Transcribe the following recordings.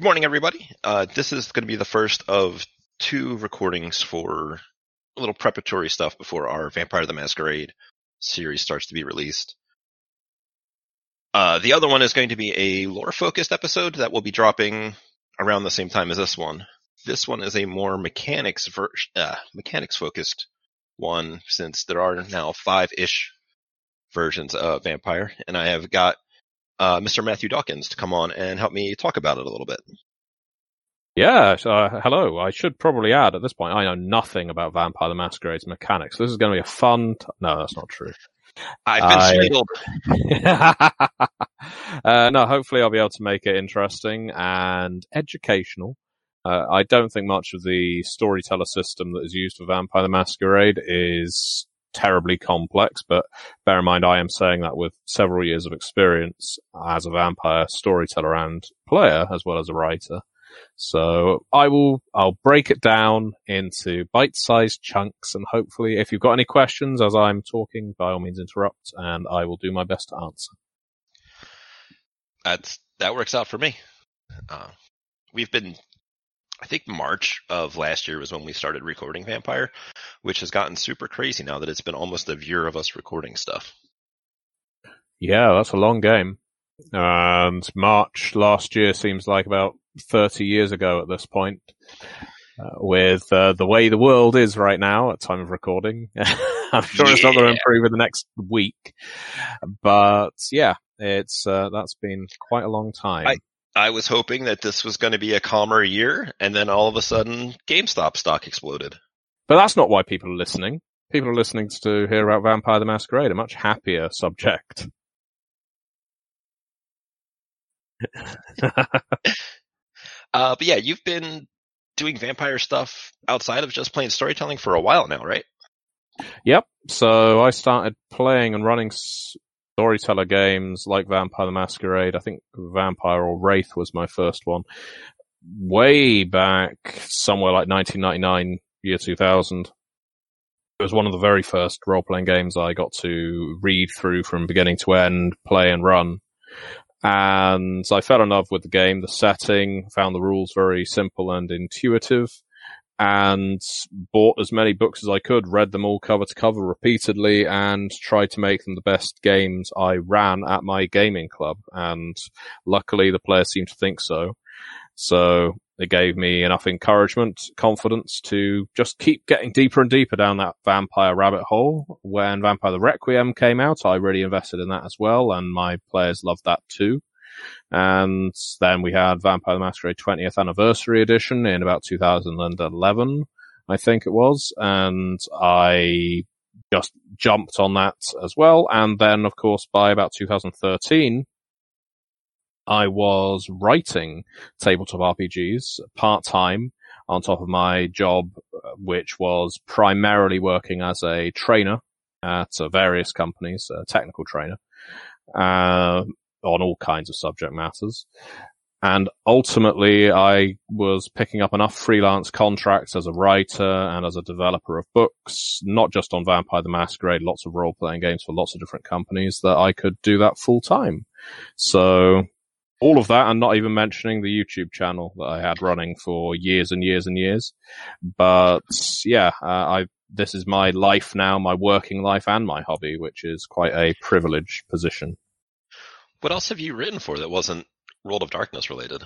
Good morning, everybody. Uh, this is going to be the first of two recordings for a little preparatory stuff before our Vampire the Masquerade series starts to be released. Uh, the other one is going to be a lore focused episode that will be dropping around the same time as this one. This one is a more mechanics ver- uh, mechanics focused one since there are now five ish versions of Vampire, and I have got uh, Mr. Matthew Dawkins to come on and help me talk about it a little bit. Yeah, uh, hello. I should probably add at this point, I know nothing about Vampire the Masquerade's mechanics. This is going to be a fun. T- no, that's not true. I've been I... uh, no, hopefully I'll be able to make it interesting and educational. Uh, I don't think much of the storyteller system that is used for Vampire the Masquerade is terribly complex, but bear in mind I am saying that with several years of experience as a vampire storyteller and player, as well as a writer. So I will, I'll break it down into bite-sized chunks and hopefully if you've got any questions as I'm talking, by all means interrupt and I will do my best to answer. That's, that works out for me. Uh, we've been I think March of last year was when we started recording Vampire, which has gotten super crazy now that it's been almost a year of us recording stuff. Yeah, that's a long game. And March last year seems like about 30 years ago at this point. Uh, with uh, the way the world is right now at time of recording, I'm sure yeah. it's not going to improve in the next week. But yeah, it's uh, that's been quite a long time. I, I was hoping that this was going to be a calmer year, and then all of a sudden, GameStop stock exploded. But that's not why people are listening. People are listening to hear about Vampire the Masquerade, a much happier subject. uh, but yeah, you've been doing vampire stuff outside of just playing storytelling for a while now, right? Yep. So I started playing and running storyteller games like Vampire the Masquerade. I think Vampire or Wraith was my first one. Way back somewhere like 1999, year 2000. It was one of the very first role playing games I got to read through from beginning to end, play and run. And I fell in love with the game, the setting, found the rules very simple and intuitive and bought as many books as I could, read them all cover to cover repeatedly, and tried to make them the best games I ran at my gaming club. And luckily, the players seemed to think so. So it gave me enough encouragement, confidence to just keep getting deeper and deeper down that vampire rabbit hole. When Vampire the Requiem came out, I really invested in that as well, and my players loved that too. And then we had Vampire the Masquerade 20th anniversary edition in about 2011, I think it was. And I just jumped on that as well. And then, of course, by about 2013, I was writing tabletop RPGs part time on top of my job, which was primarily working as a trainer at various companies, a technical trainer. Uh, on all kinds of subject matters. And ultimately, I was picking up enough freelance contracts as a writer and as a developer of books, not just on Vampire the Masquerade, lots of role playing games for lots of different companies that I could do that full time. So all of that and not even mentioning the YouTube channel that I had running for years and years and years. But yeah, uh, I, this is my life now, my working life and my hobby, which is quite a privileged position. What else have you written for that wasn't World of Darkness related?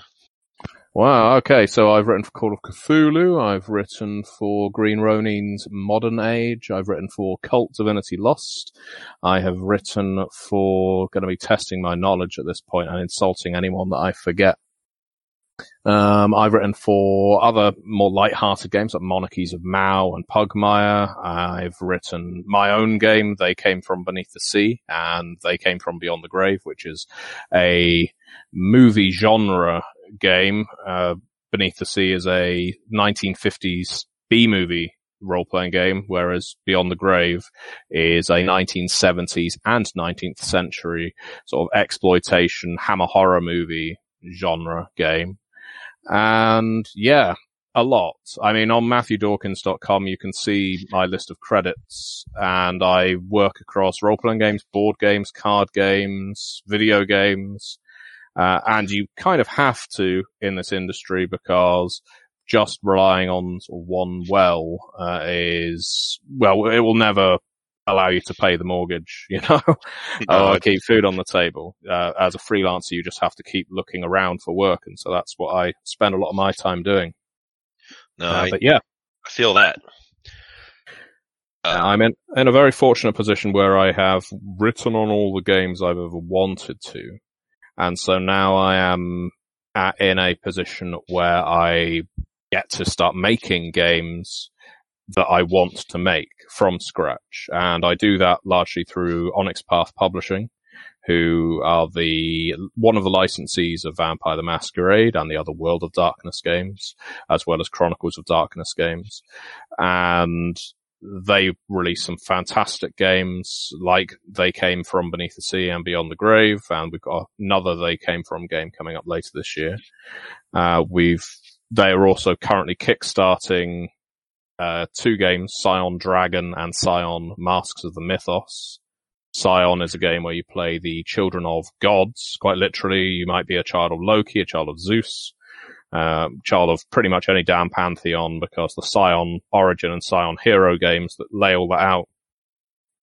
Wow, okay, so I've written for Call of Cthulhu, I've written for Green Ronin's Modern Age, I've written for Kult Divinity Lost, I have written for, going to be testing my knowledge at this point and insulting anyone that I forget. Um, I've written for other more light-hearted games like Monarchies of Mau and Pugmire. I've written my own game. They came from Beneath the Sea and they came from Beyond the Grave, which is a movie genre game. Uh, Beneath the Sea is a 1950s B movie role-playing game, whereas Beyond the Grave is a 1970s and 19th century sort of exploitation hammer horror movie genre game. And yeah, a lot. I mean, on MatthewDawkins.com, you can see my list of credits and I work across role-playing games, board games, card games, video games, Uh, and you kind of have to in this industry because just relying on sort of one well uh, is well, it will never allow you to pay the mortgage, you know, No, or keep food on the table. Uh, as a freelancer, you just have to keep looking around for work, and so that's what I spend a lot of my time doing. no, Uh, I, but yeah, I feel that. Uh, I'm in in a very fortunate position where I have written on all the games I've ever wanted to, and so now I am at, in a position where I get to start making games that I want to make from scratch, and I do that largely through Onyx Path Publishing, who are the one of the licensees of Vampire the Masquerade and the other World of Darkness games, as well as Chronicles of Darkness games, and they release some fantastic games like They Came From Beneath the Sea and Beyond the Grave, and we've got another They Came From game coming up later this year. Uh, we've, they are also currently kickstarting, uh, two games, Scion Dragon and Scion Masks of the Mythos. Scion is a game where you play the children of gods, quite literally. You might be a child of Loki, a child of Zeus, um, child of pretty much any damn pantheon because the Scion Origin and Scion Hero games that lay all that out,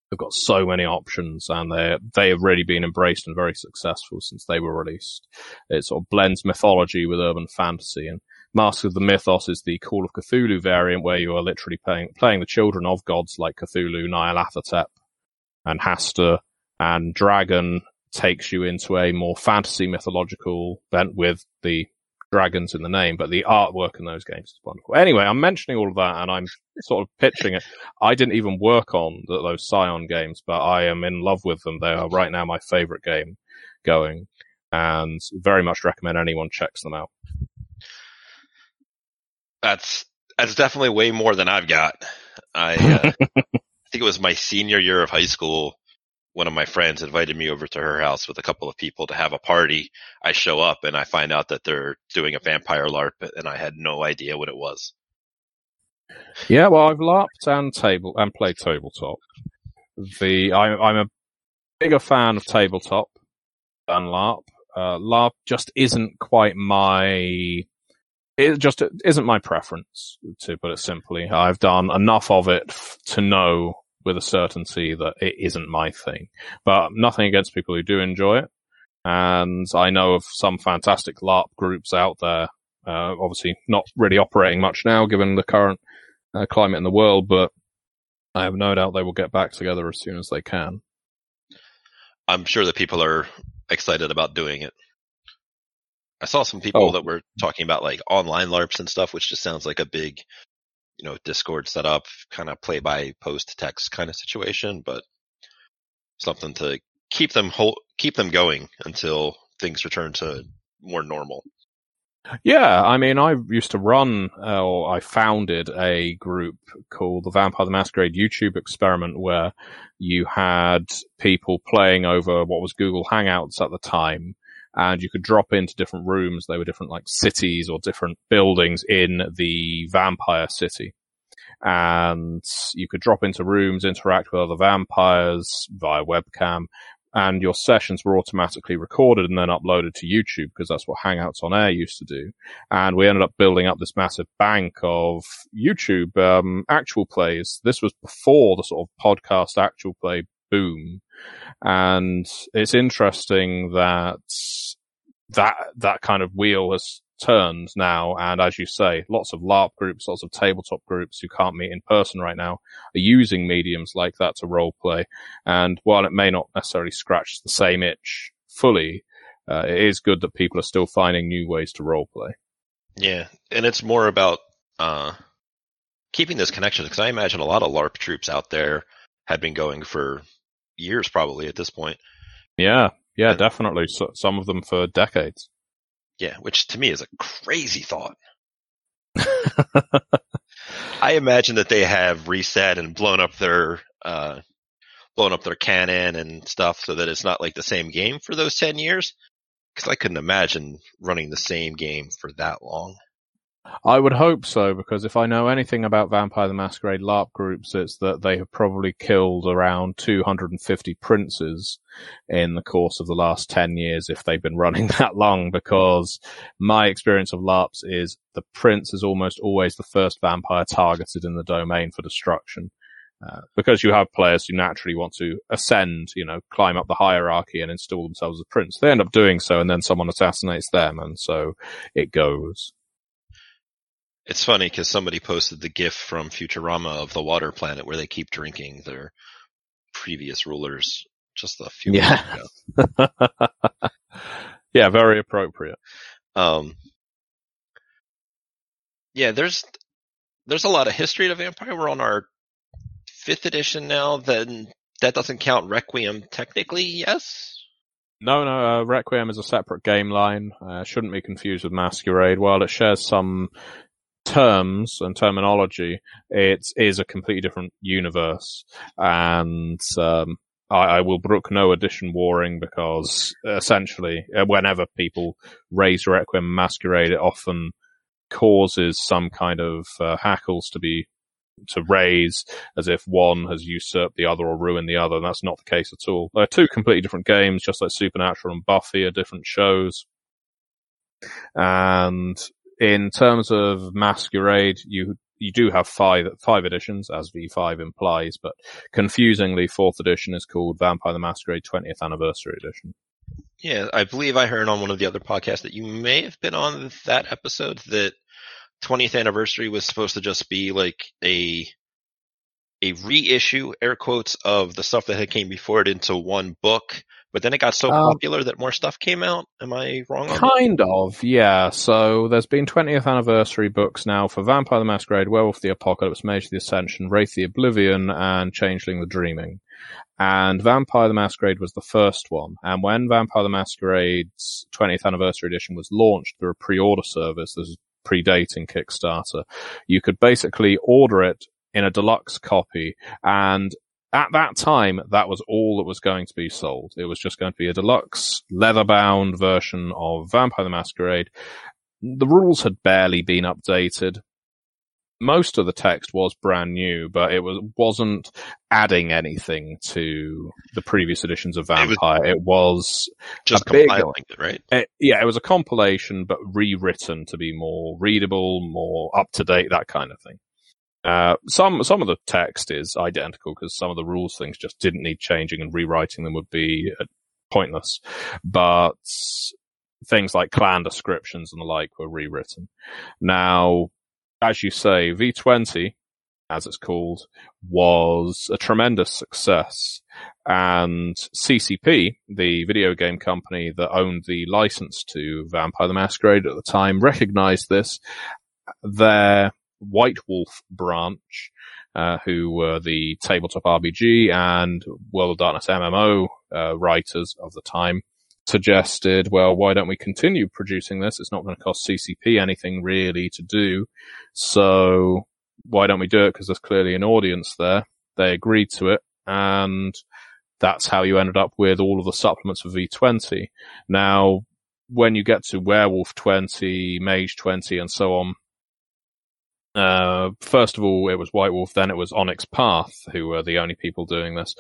they've got so many options and they they have really been embraced and very successful since they were released. It sort of blends mythology with urban fantasy and Mask of the Mythos is the Call of Cthulhu variant where you are literally playing, playing the children of gods like Cthulhu, Nyarlathotep, and Hastur, and Dragon takes you into a more fantasy mythological bent with the dragons in the name, but the artwork in those games is wonderful. Anyway, I'm mentioning all of that and I'm sort of pitching it. I didn't even work on the, those Scion games, but I am in love with them. They are right now my favorite game going and very much recommend anyone checks them out. That's that's definitely way more than I've got. I uh, I think it was my senior year of high school. One of my friends invited me over to her house with a couple of people to have a party. I show up and I find out that they're doing a vampire LARP, and I had no idea what it was. Yeah, well, I've LARPed and table and played tabletop. The I, I'm a bigger fan of tabletop than LARP. Uh, LARP just isn't quite my. It just isn't my preference, to put it simply. I've done enough of it f- to know with a certainty that it isn't my thing. But nothing against people who do enjoy it. And I know of some fantastic LARP groups out there. Uh, obviously not really operating much now given the current uh, climate in the world, but I have no doubt they will get back together as soon as they can. I'm sure that people are excited about doing it. I saw some people Oh. that were talking about like online LARPs and stuff, which just sounds like a big, you know, Discord setup, kind of play by post text kind of situation, but something to keep them whole, keep them going until things return to more normal. Yeah, I mean, I used to run, uh, or I founded a group called the Vampire the Masquerade YouTube experiment where you had people playing over what was Google Hangouts at the time. And you could drop into different rooms. They were different like cities or different buildings in the vampire city. And you could drop into rooms, interact with other vampires via webcam, and your sessions were automatically recorded and then uploaded to YouTube because that's what Hangouts on Air used to do. And we ended up building up this massive bank of YouTube um, actual plays. This was before the sort of podcast actual play boom, and it's interesting that that that kind of wheel has turned now. And as you say, lots of LARP groups, lots of tabletop groups who can't meet in person right now are using mediums like that to role play. And while it may not necessarily scratch the same itch fully, uh, it is good that people are still finding new ways to role play. Yeah, and it's more about uh, keeping those connections because I imagine a lot of LARP troops out there have been going for years, probably at this point. Yeah, yeah, Yeah. definitely. So, some of them for decades. Yeah, which to me is a crazy thought. I imagine that they have reset and blown up their uh, blown up their canon and stuff so that it's not like the same game for those ten years. Because I couldn't imagine running the same game for that long. I would hope so, because if I know anything about Vampire the Masquerade LARP groups, it's that they have probably killed around 250 princes in the course of the last 10 years if they've been running that long, because my experience of LARPs is the prince is almost always the first vampire targeted in the domain for destruction. Uh, because you have players who naturally want to ascend, you know, climb up the hierarchy and install themselves as prince. They end up doing so and then someone assassinates them and so it goes. It's funny because somebody posted the GIF from Futurama of the water planet where they keep drinking their previous rulers just a few yeah. yeah, very appropriate. Um, yeah, there's there's a lot of history to Vampire. We're on our fifth edition now. Then that doesn't count Requiem technically. Yes. No, no. Uh, Requiem is a separate game line. Uh, shouldn't be confused with Masquerade. While it shares some terms and terminology, it is a completely different universe. And um, I, I, will brook no addition warring because essentially, uh, whenever people raise Requiem Masquerade, it often causes some kind of uh, hackles to be to raise as if one has usurped the other or ruined the other. And that's not the case at all. They're two completely different games, just like Supernatural and Buffy are different shows. And in terms of Masquerade, you you do have five five editions, as V5 implies, but confusingly, fourth edition is called Vampire the Masquerade 20th Anniversary Edition. Yeah, I believe I heard on one of the other podcasts that you may have been on that episode that 20th anniversary was supposed to just be like a a reissue, air quotes, of the stuff that had came before it into one book but then it got so um, popular that more stuff came out. Am I wrong? kind of, yeah. So there's been 20th anniversary books now for Vampire the Masquerade, Werewolf the Apocalypse, Mage the Ascension, Wraith the Oblivion, and Changeling the Dreaming. And Vampire the Masquerade was the first one. And when Vampire the Masquerade's 20th anniversary edition was launched through a pre-order service, this is predating Kickstarter, you could basically order it in a deluxe copy and at that time, that was all that was going to be sold. It was just going to be a deluxe, leather bound version of Vampire the Masquerade. The rules had barely been updated. Most of the text was brand new, but it was, wasn't adding anything to the previous editions of Vampire. It was, it was just compiling big, it, right? It, yeah, it was a compilation, but rewritten to be more readable, more up to date, that kind of thing. Uh, some some of the text is identical because some of the rules things just didn't need changing, and rewriting them would be uh, pointless. But things like clan descriptions and the like were rewritten. Now, as you say, V20, as it's called, was a tremendous success. And CCP, the video game company that owned the license to Vampire the Masquerade at the time, recognized this. Their White Wolf branch, uh, who were the tabletop RPG and World of Darkness MMO uh, writers of the time, suggested, well, why don't we continue producing this? It's not going to cost CCP anything really to do. So why don't we do it? Because there's clearly an audience there. They agreed to it and that's how you ended up with all of the supplements for V20. Now, when you get to Werewolf 20, Mage 20 and so on, uh, first of all, it was White Wolf, then it was Onyx Path, who were the only people doing this,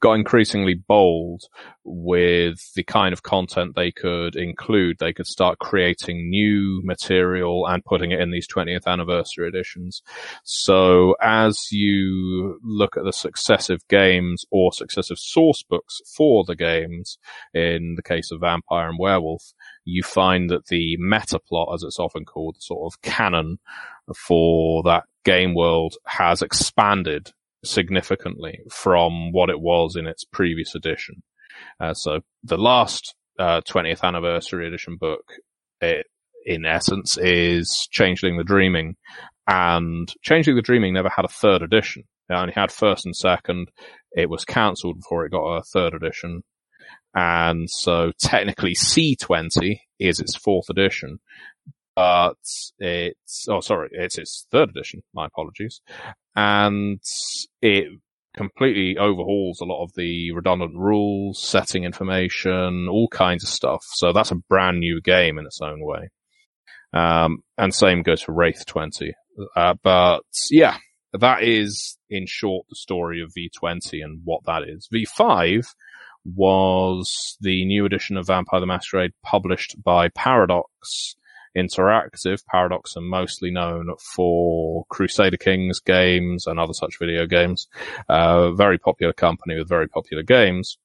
got increasingly bold with the kind of content they could include. They could start creating new material and putting it in these 20th anniversary editions. So as you look at the successive games or successive source books for the games, in the case of Vampire and Werewolf, you find that the meta plot, as it's often called, sort of canon for that game world has expanded significantly from what it was in its previous edition. Uh, so the last uh, 20th anniversary edition book, it, in essence, is Changeling the Dreaming. And Changeling the Dreaming never had a third edition. It only had first and second. It was cancelled before it got a third edition. And so technically C20 is its fourth edition, but it's, oh sorry, it's its third edition. My apologies. And it completely overhauls a lot of the redundant rules, setting information, all kinds of stuff. So that's a brand new game in its own way. Um, and same goes for Wraith 20. Uh, but yeah, that is in short the story of V20 and what that is. V5 was the new edition of Vampire the Masquerade published by Paradox Interactive. Paradox are mostly known for Crusader Kings games and other such video games. Uh, very popular company with very popular games.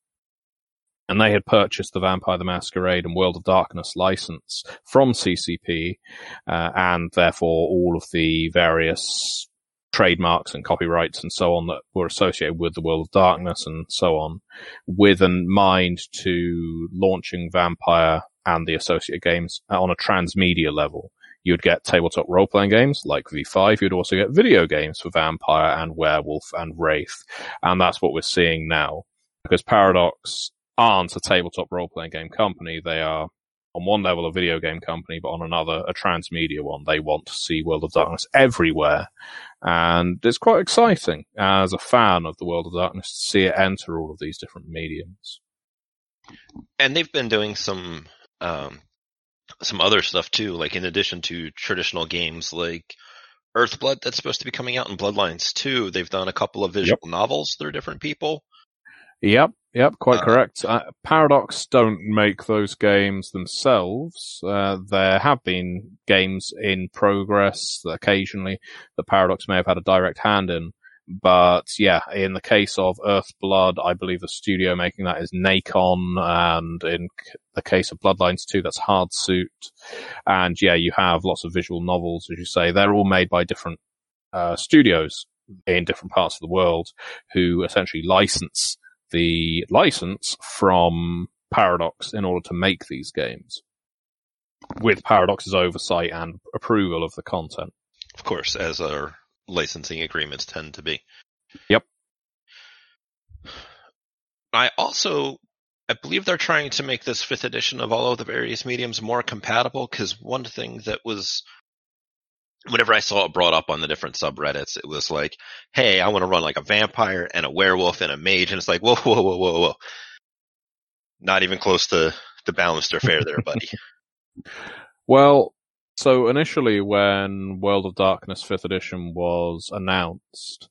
And they had purchased the Vampire the Masquerade and World of Darkness license from CCP, uh, and therefore all of the various trademarks and copyrights and so on that were associated with the World of Darkness and so on, with a mind to launching Vampire and the associated games on a transmedia level. You'd get tabletop role playing games like V5. You'd also get video games for Vampire and Werewolf and Wraith. And that's what we're seeing now. Because Paradox aren't a tabletop role playing game company. They are on one level a video game company, but on another a transmedia one. They want to see World of Darkness everywhere. And it's quite exciting as a fan of the World of Darkness to see it enter all of these different mediums. And they've been doing some um, some other stuff too, like in addition to traditional games like Earthblood that's supposed to be coming out in Bloodlines 2. they've done a couple of visual yep. novels through different people. Yep, yep, quite uh, correct. Uh, Paradox don't make those games themselves. Uh, there have been games in progress occasionally that Paradox may have had a direct hand in. But yeah, in the case of Earthblood, I believe the studio making that is Nacon, and in the case of Bloodlines 2, that's Hardsuit. And yeah, you have lots of visual novels, as you say. They're all made by different uh, studios in different parts of the world who essentially license the license from Paradox in order to make these games with Paradox's oversight and approval of the content. Of course, as our licensing agreements tend to be. Yep. I also, I believe they're trying to make this fifth edition of all of the various mediums more compatible because one thing that was, whenever I saw it brought up on the different subreddits, it was like, hey, I want to run like a vampire and a werewolf and a mage. And it's like, whoa, whoa, whoa, whoa, whoa. Not even close to, the balanced or fair there, buddy. well, so initially, when World of Darkness 5th edition was announced,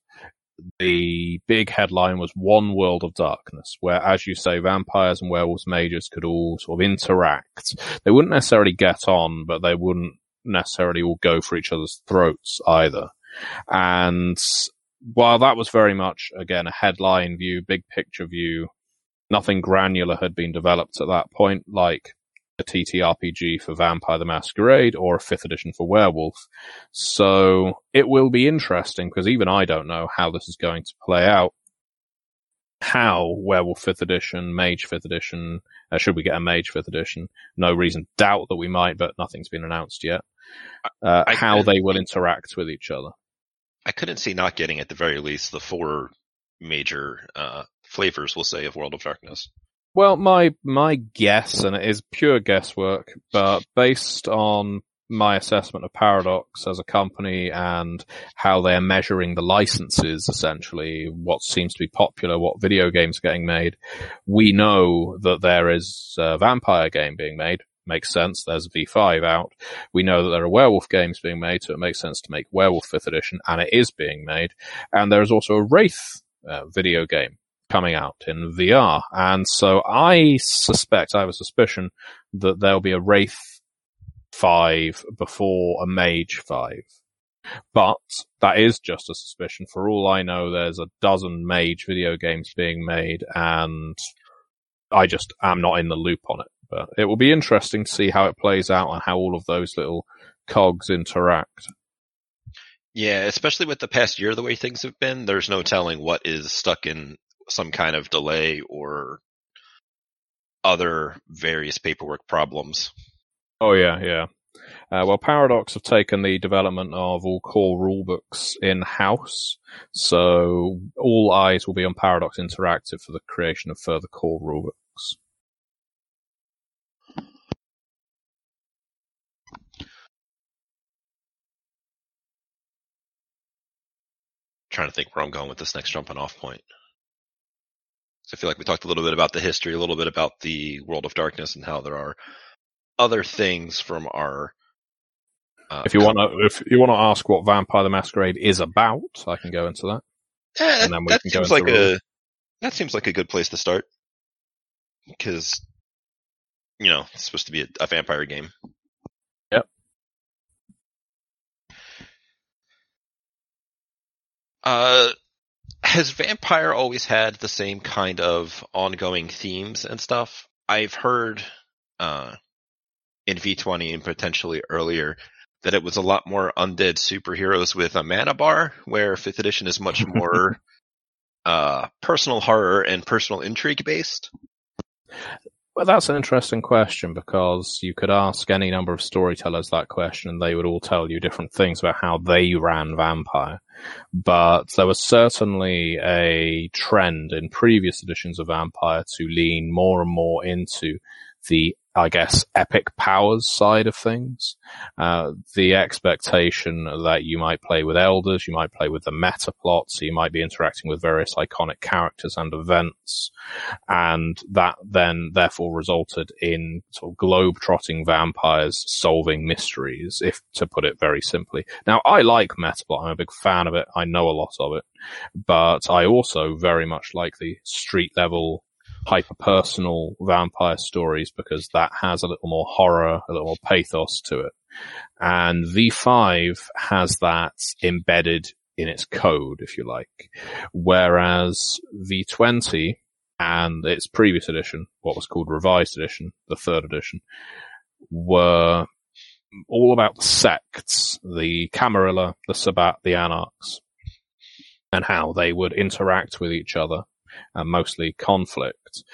the big headline was One World of Darkness, where, as you say, vampires and werewolves mages could all sort of interact. They wouldn't necessarily get on, but they wouldn't necessarily all go for each other's throats either. And while that was very much, again, a headline view, big picture view, nothing granular had been developed at that point, like a TTRPG for Vampire the Masquerade or a fifth edition for Werewolf. So it will be interesting because even I don't know how this is going to play out. How Werewolf fifth edition, Mage fifth edition, uh, should we get a Mage fifth edition? No reason doubt that we might, but nothing's been announced yet. Uh, how they will interact with each other. I couldn't see not getting at the very least the four major uh, flavors, we'll say, of World of Darkness. Well, my my guess, and it is pure guesswork, but based on my assessment of Paradox as a company and how they're measuring the licenses, essentially, what seems to be popular, what video games are getting made, we know that there is a vampire game being made. Makes sense. There's V5 out. We know that there are werewolf games being made, so it makes sense to make Werewolf 5th edition, and it is being made. And there's also a Wraith uh, video game coming out in VR. And so I suspect, I have a suspicion that there'll be a Wraith 5 before a Mage 5. But that is just a suspicion. For all I know, there's a dozen Mage video games being made and I just am not in the loop on it. But it will be interesting to see how it plays out and how all of those little cogs interact. Yeah, especially with the past year, the way things have been, there's no telling what is stuck in some kind of delay or other various paperwork problems. Oh yeah, yeah. Uh, well, Paradox have taken the development of all core rulebooks in house, so all eyes will be on Paradox Interactive for the creation of further core rulebooks. Trying to think where I'm going with this next jumping off point. So I feel like we talked a little bit about the history, a little bit about the world of darkness and how there are other things from our Uh, If you want to, if you want to ask what Vampire the Masquerade is about, I can go into that. eh, and then we that can go seems into like rules. a that seems like a good place to start because you know it's supposed to be a, a vampire game. Yep. Uh, has vampire always had the same kind of ongoing themes and stuff? I've heard uh, in V20 and potentially earlier that it was a lot more undead superheroes with a mana bar, where fifth edition is much more uh, personal horror and personal intrigue based. Well, that's an interesting question because you could ask any number of storytellers that question and they would all tell you different things about how they ran Vampire. But there was certainly a trend in previous editions of Vampire to lean more and more into the, I guess, epic powers side of things. Uh, the expectation that you might play with elders, you might play with the meta plot, so you might be interacting with various iconic characters and events and that then therefore resulted in sort of globe-trotting vampires solving mysteries, if to put it very simply. Now, I like meta plot. I'm a big fan of it. I know a lot of it, but I also very much like the street level hyper-personal vampire stories because that has a little more horror, a little more pathos to it. And V5 has that embedded in its code, if you like. Whereas V20 and its previous edition, what was called Revised Edition, the third edition, were all about the sects, the Camarilla, the Sabbat, the Anarchs, and how they would interact with each other, and mostly conflict,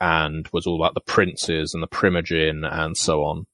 and was all about the princes and the Primogen and so on.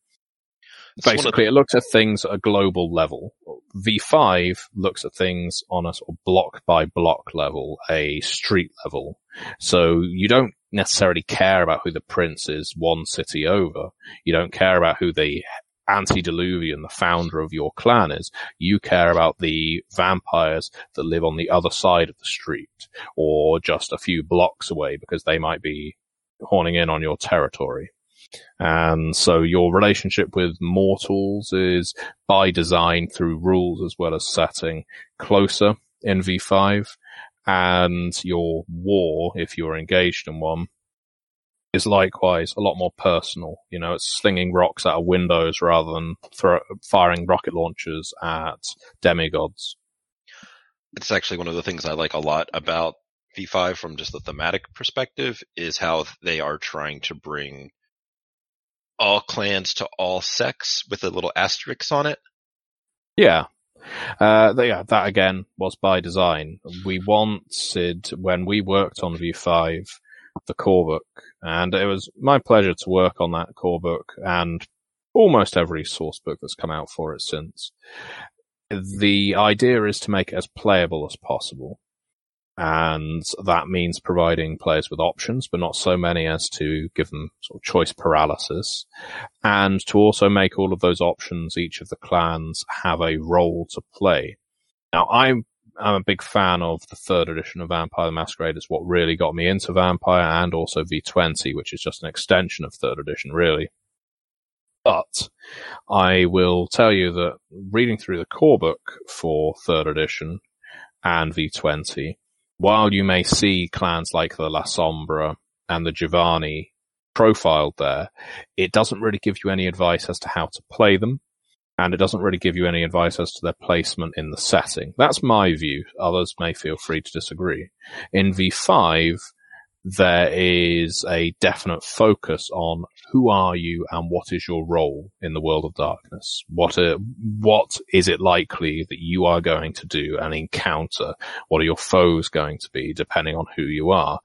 It's one of Basically, it looks at things at a global level. V5 looks at things on a sort of block by block level, a street level. So you don't necessarily care about who the prince is one city over. You don't care about who the antediluvian, the founder of your clan is. You care about the vampires that live on the other side of the street or just a few blocks away because they might be horning in on your territory. And so your relationship with mortals is by design through rules as well as setting closer in V5 and your war, if you're engaged in one, is likewise a lot more personal. You know, it's slinging rocks out of windows rather than throw, firing rocket launchers at demigods. it's actually one of the things I like a lot about V5 from just the thematic perspective is how they are trying to bring all clans to all sects with a little asterisk on it. Yeah. Uh, yeah, that again was by design. We wanted, when we worked on V5, the core book, and it was my pleasure to work on that core book and almost every source book that's come out for it since. The idea is to make it as playable as possible. And that means providing players with options, but not so many as to give them sort of choice paralysis. And to also make all of those options, each of the clans have a role to play. Now, I'm I'm a big fan of the third edition of Vampire the Masquerade. It's what really got me into Vampire and also V20, which is just an extension of third edition, really. But I will tell you that reading through the core book for third edition and V20, while you may see clans like the Lasombra and the Giovanni profiled there, it doesn't really give you any advice as to how to play them and it doesn't really give you any advice as to their placement in the setting. That's my view. Others may feel free to disagree. In V5, there is a definite focus on who are you and what is your role in the world of darkness? What are, what is it likely that you are going to do and encounter? What are your foes going to be depending on who you are?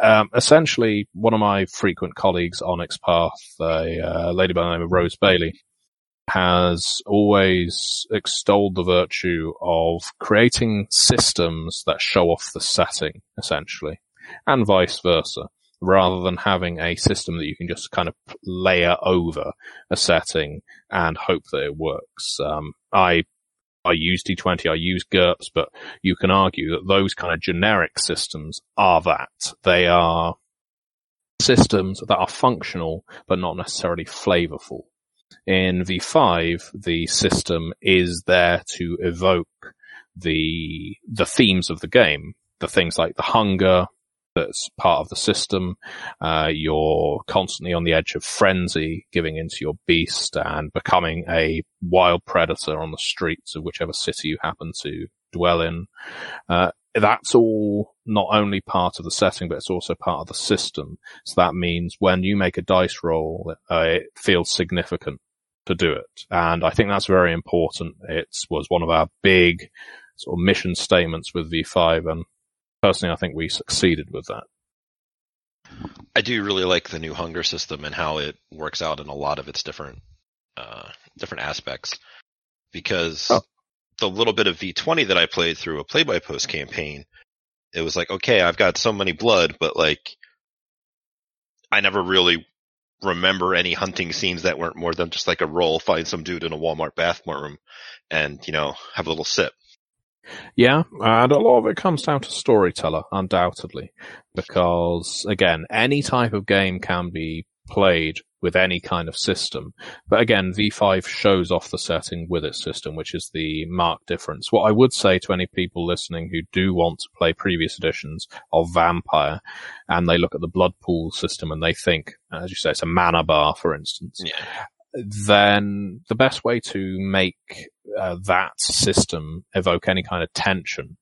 Um, essentially, one of my frequent colleagues on Onyx Path, a uh, lady by the name of Rose Bailey, has always extolled the virtue of creating systems that show off the setting, essentially, and vice versa, rather than having a system that you can just kind of layer over a setting and hope that it works. Um, I I use D20, I use GURPS, but you can argue that those kind of generic systems are that. They are systems that are functional, but not necessarily flavorful. In V5, the system is there to evoke the the themes of the game, the things like the hunger that's part of the system. Uh, you're constantly on the edge of frenzy, giving into your beast and becoming a wild predator on the streets of whichever city you happen to dwell in. Uh, that's all not only part of the setting, but it's also part of the system. So that means when you make a dice roll, uh, it feels significant to do it. And I think that's very important. It was one of our big sort of mission statements with V5 and personally I think we succeeded with that. I do really like the new hunger system and how it works out in a lot of its different uh, different aspects because oh. The little bit of V20 that I played through a play by post campaign, it was like, okay, I've got so many blood, but like, I never really remember any hunting scenes that weren't more than just like a roll, find some dude in a Walmart bathroom and, you know, have a little sip. Yeah, and a lot of it comes down to storyteller, undoubtedly, because again, any type of game can be played with any kind of system. But again, V5 shows off the setting with its system, which is the marked difference. What I would say to any people listening who do want to play previous editions of Vampire and they look at the blood pool system and they think, as you say, it's a mana bar, for instance. Yeah. Then the best way to make uh, that system evoke any kind of tension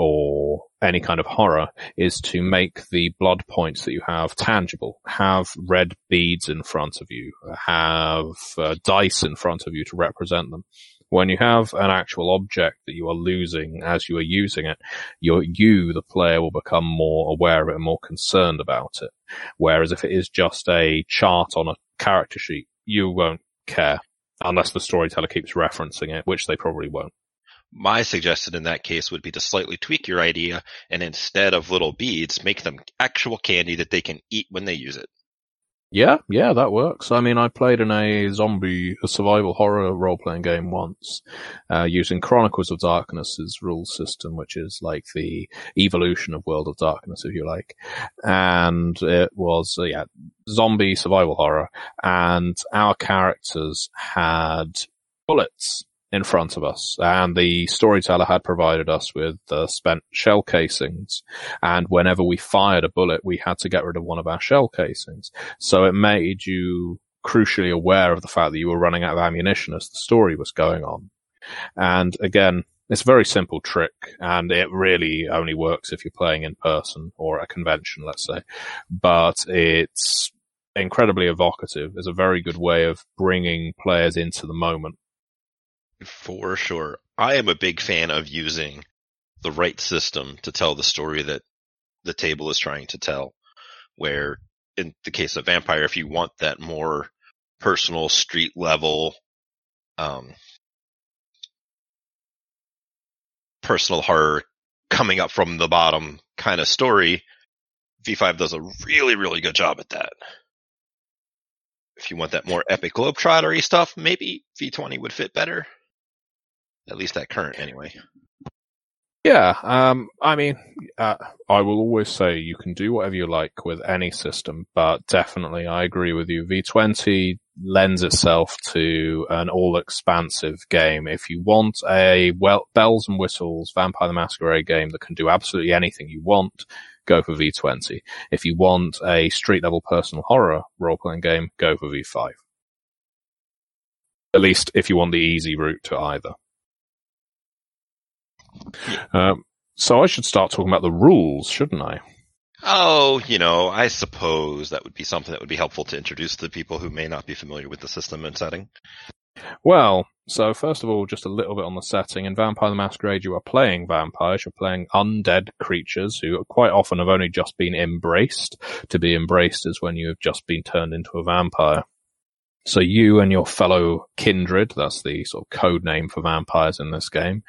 or any kind of horror is to make the blood points that you have tangible. Have red beads in front of you. Have uh, dice in front of you to represent them. When you have an actual object that you are losing as you are using it, you, you, the player, will become more aware of it and more concerned about it. Whereas if it is just a chart on a character sheet, you won't care unless the storyteller keeps referencing it, which they probably won't. My suggestion in that case would be to slightly tweak your idea and instead of little beads, make them actual candy that they can eat when they use it. Yeah, yeah, that works. I mean, I played in a zombie a survival horror role playing game once, uh, using Chronicles of Darkness's rule system, which is like the evolution of World of Darkness, if you like. And it was, uh, yeah, zombie survival horror. And our characters had bullets in front of us, and the storyteller had provided us with uh, spent shell casings. And whenever we fired a bullet, we had to get rid of one of our shell casings. So it made you crucially aware of the fact that you were running out of ammunition as the story was going on. And again, it's a very simple trick, and it really only works if you're playing in person or at a convention, let's say. But it's incredibly evocative. It's a very good way of bringing players into the moment for sure. I am a big fan of using the right system to tell the story that the table is trying to tell. Where in the case of Vampire, if you want that more personal street level, um, personal horror coming up from the bottom kind of story, V5 does a really, really good job at that. If you want that more epic globetrottery stuff, maybe V20 would fit better. At least at current, anyway. Yeah, um, I mean, uh, I will always say you can do whatever you like with any system, but definitely I agree with you. V20 lends itself to an all-expansive game. If you want a well, bells and whistles Vampire the Masquerade game that can do absolutely anything you want, go for V20. If you want a street-level personal horror role-playing game, go for V5. At least if you want the easy route to either. Um, so I should start talking about the rules, shouldn't I? Oh, you know, I suppose that would be something that would be helpful to introduce to people who may not be familiar with the system and setting. Well, so first of all, just a little bit on the setting. In Vampire the Masquerade, you are playing vampires. You're playing undead creatures who quite often have only just been embraced. To be embraced is when you have just been turned into a vampire. So you and your fellow kindred, that's the sort of code name for vampires in this game,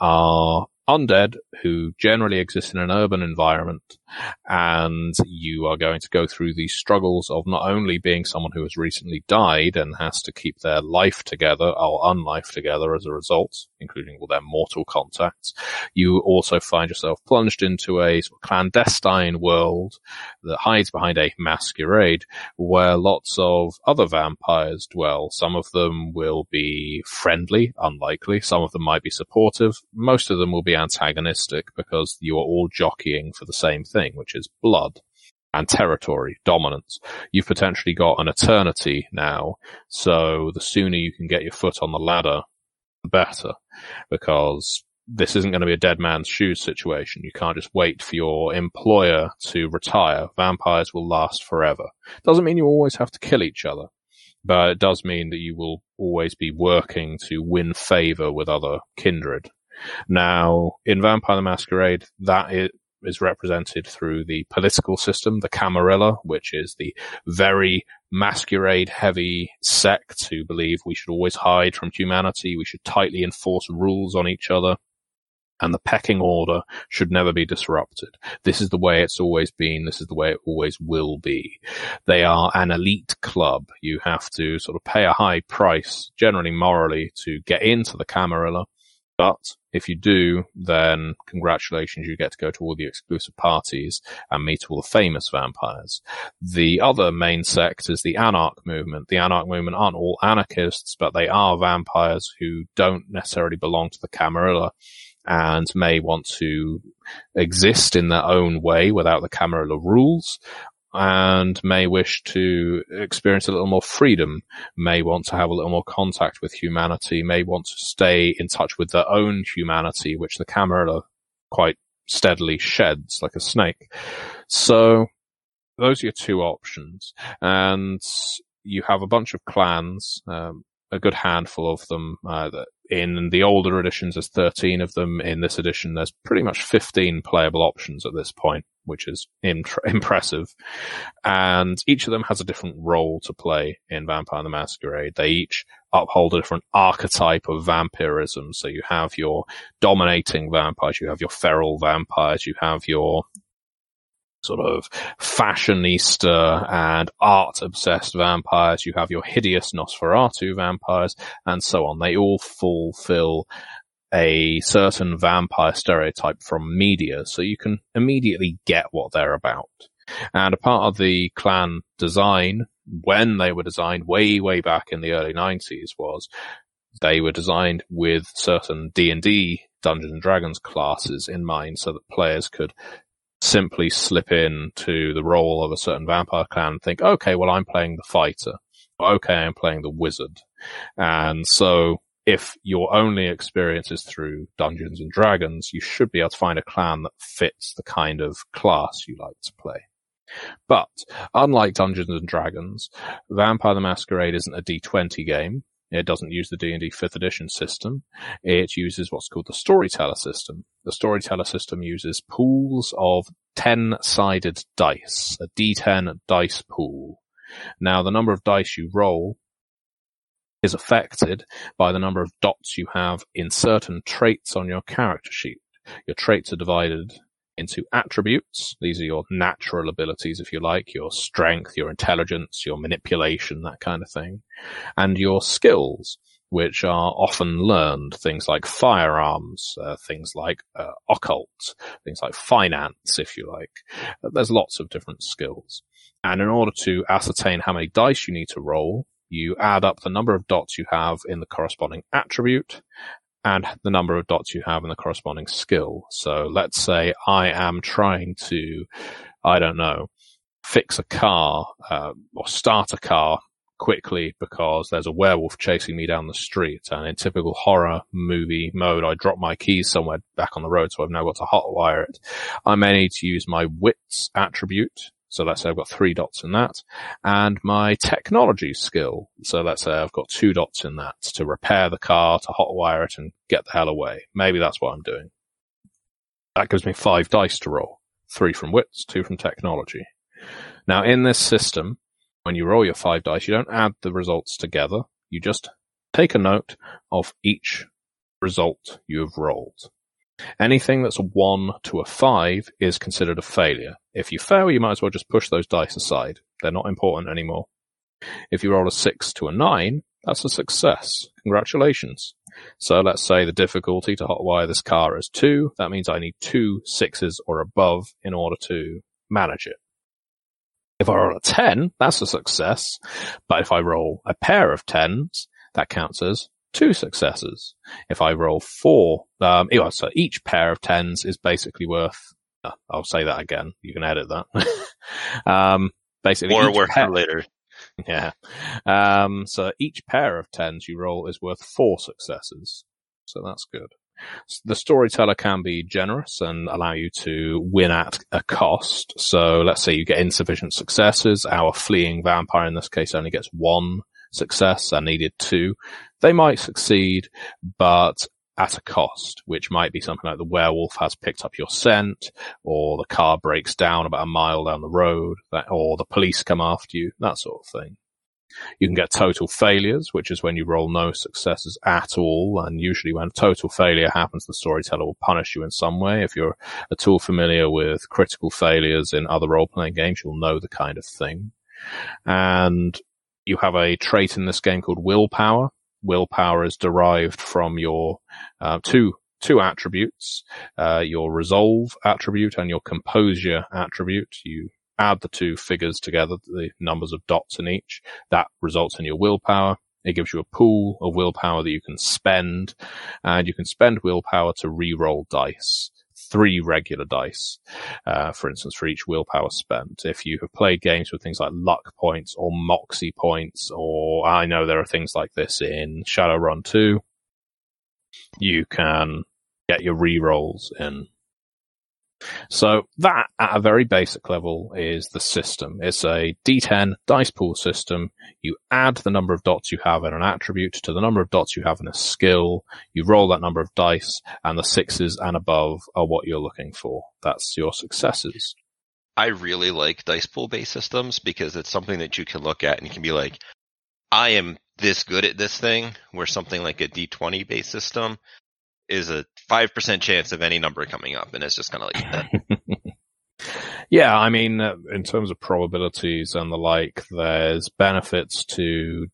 are undead who generally exist in an urban environment and you are going to go through the struggles of not only being someone who has recently died and has to keep their life together or unlife together as a result, including all their mortal contacts, you also find yourself plunged into a sort of clandestine world that hides behind a masquerade where lots of other vampires dwell. Some of them will be friendly, unlikely. Some of them might be supportive. Most of them will be antagonistic because you are all jockeying for the same thing, which is blood and territory, dominance. You've potentially got an eternity now, so the sooner you can get your foot on the ladder, the better, because this isn't going to be a dead man's shoes situation. You can't just wait for your employer to retire. Vampires will last forever. Doesn't mean you always have to kill each other, but it does mean that you will always be working to win favor with other kindred. Now, in Vampire the Masquerade, that is, is represented through the political system, the Camarilla, which is the very masquerade heavy sect who believe we should always hide from humanity, we should tightly enforce rules on each other, and the pecking order should never be disrupted. This is the way it's always been. This is the way it always will be. They are an elite club. You have to sort of pay a high price, generally morally, to get into the Camarilla. But if you do, then congratulations, you get to go to all the exclusive parties and meet all the famous vampires. The other main sect is the Anarch movement. The Anarch movement aren't all anarchists, but they are vampires who don't necessarily belong to the Camarilla and may want to exist in their own way without the Camarilla rules, and may wish to experience a little more freedom, may want to have a little more contact with humanity, may want to stay in touch with their own humanity, which the Camarilla quite steadily sheds like a snake. So those are your two options. And you have a bunch of clans, um, a good handful of them uh, that in the older editions, there's 13 of them. In this edition, there's pretty much 15 playable options at this point, which is impressive. And each of them has a different role to play in Vampire the Masquerade. They each uphold a different archetype of vampirism. So you have your dominating vampires, you have your feral vampires, you have your sort of fashionista and art obsessed vampires. You have your hideous Nosferatu vampires and so on. They all fulfill a certain vampire stereotype from media. So you can immediately get what they're about. And a part of the clan design when they were designed way, way back in the early nineties was they were designed with certain D&D Dungeons and Dragons classes in mind so that players could simply slip in to the role of a certain vampire clan and think, okay, well, I'm playing the fighter. Okay, I'm playing the wizard. And so if your only experience is through Dungeons and Dragons, you should be able to find a clan that fits the kind of class you like to play. But unlike Dungeons and Dragons, Vampire the Masquerade isn't a D20 game. It doesn't use the D&D 5th edition system. It uses what's called the storyteller system. The storyteller system uses pools of 10-sided dice, a D10 dice pool. Now, the number of dice you roll is affected by the number of dots you have in certain traits on your character sheet. Your traits are divided into attributes. These are your natural abilities, if you like, your strength, your intelligence, your manipulation, that kind of thing, and your skills, which are often learned. Things like firearms, uh, things like uh, occult, things like finance, if you like. There's lots of different skills. And in order to ascertain how many dice you need to roll, you add up the number of dots you have in the corresponding attribute and the number of dots you have in the corresponding skill. So let's say I am trying to, I don't know, fix a car uh, or start a car quickly because there's a werewolf chasing me down the street. And in typical horror movie mode, I drop my keys somewhere back on the road, so I've now got to hotwire it. I may need to use my wits attribute so let's say I've got three dots in that and my technology skill. So let's say I've got two dots in that to repair the car, to hotwire it and get the hell away. Maybe that's what I'm doing. That gives me five dice to roll. Three from wits, two from technology. Now in this system, when you roll your five dice, you don't add the results together. You just take a note of each result you have rolled. Anything that's a 1 to a 5 is considered a failure. If you fail, you might as well just push those dice aside. They're not important anymore. If you roll a 6 to a 9, that's a success. Congratulations. So let's say the difficulty to hotwire this car is 2. That means I need two sixes or above in order to manage it. If I roll a 10, that's a success. But if I roll a pair of 10s, that counts as two successes. If I roll four, um, so each pair of tens is basically worth. Uh, I'll say that again. You can edit that. um, basically, more work pair, later. Yeah. Um, so each pair of tens you roll is worth four successes. So that's good. The storyteller can be generous and allow you to win at a cost. So let's say you get insufficient successes. Our fleeing vampire in this case only gets one success and needed two. They might succeed, but at a cost, which might be something like the werewolf has picked up your scent, or the car breaks down about a mile down the road, that, or the police come after you, that sort of thing. You can get total failures, which is when you roll no successes at all, and usually when total failure happens, the storyteller will punish you in some way. If you're at all familiar with critical failures in other role-playing games, you'll know the kind of thing. And you have a trait in this game called willpower. Willpower is derived from your uh, two two attributes, uh, your resolve attribute and your composure attribute. You add the two figures together, the numbers of dots in each. That results in your willpower. It gives you a pool of willpower that you can spend, and you can spend willpower to re-roll dice three regular dice, uh, for instance, for each willpower spent. If you have played games with things like luck points or moxie points, or I know there are things like this in Shadowrun 2, you can get your re-rolls in so that at a very basic level is the system. It's a D10 dice pool system. You add the number of dots you have in an attribute to the number of dots you have in a skill. You roll that number of dice and the sixes and above are what you're looking for. That's your successes. I really like dice pool based systems because it's something that you can look at and you can be like, I am this good at this thing where something like a D20 based system is a 5% chance of any number coming up. And it's just kind of like, yeah, I mean, uh, in terms of probabilities and the like, there's benefits to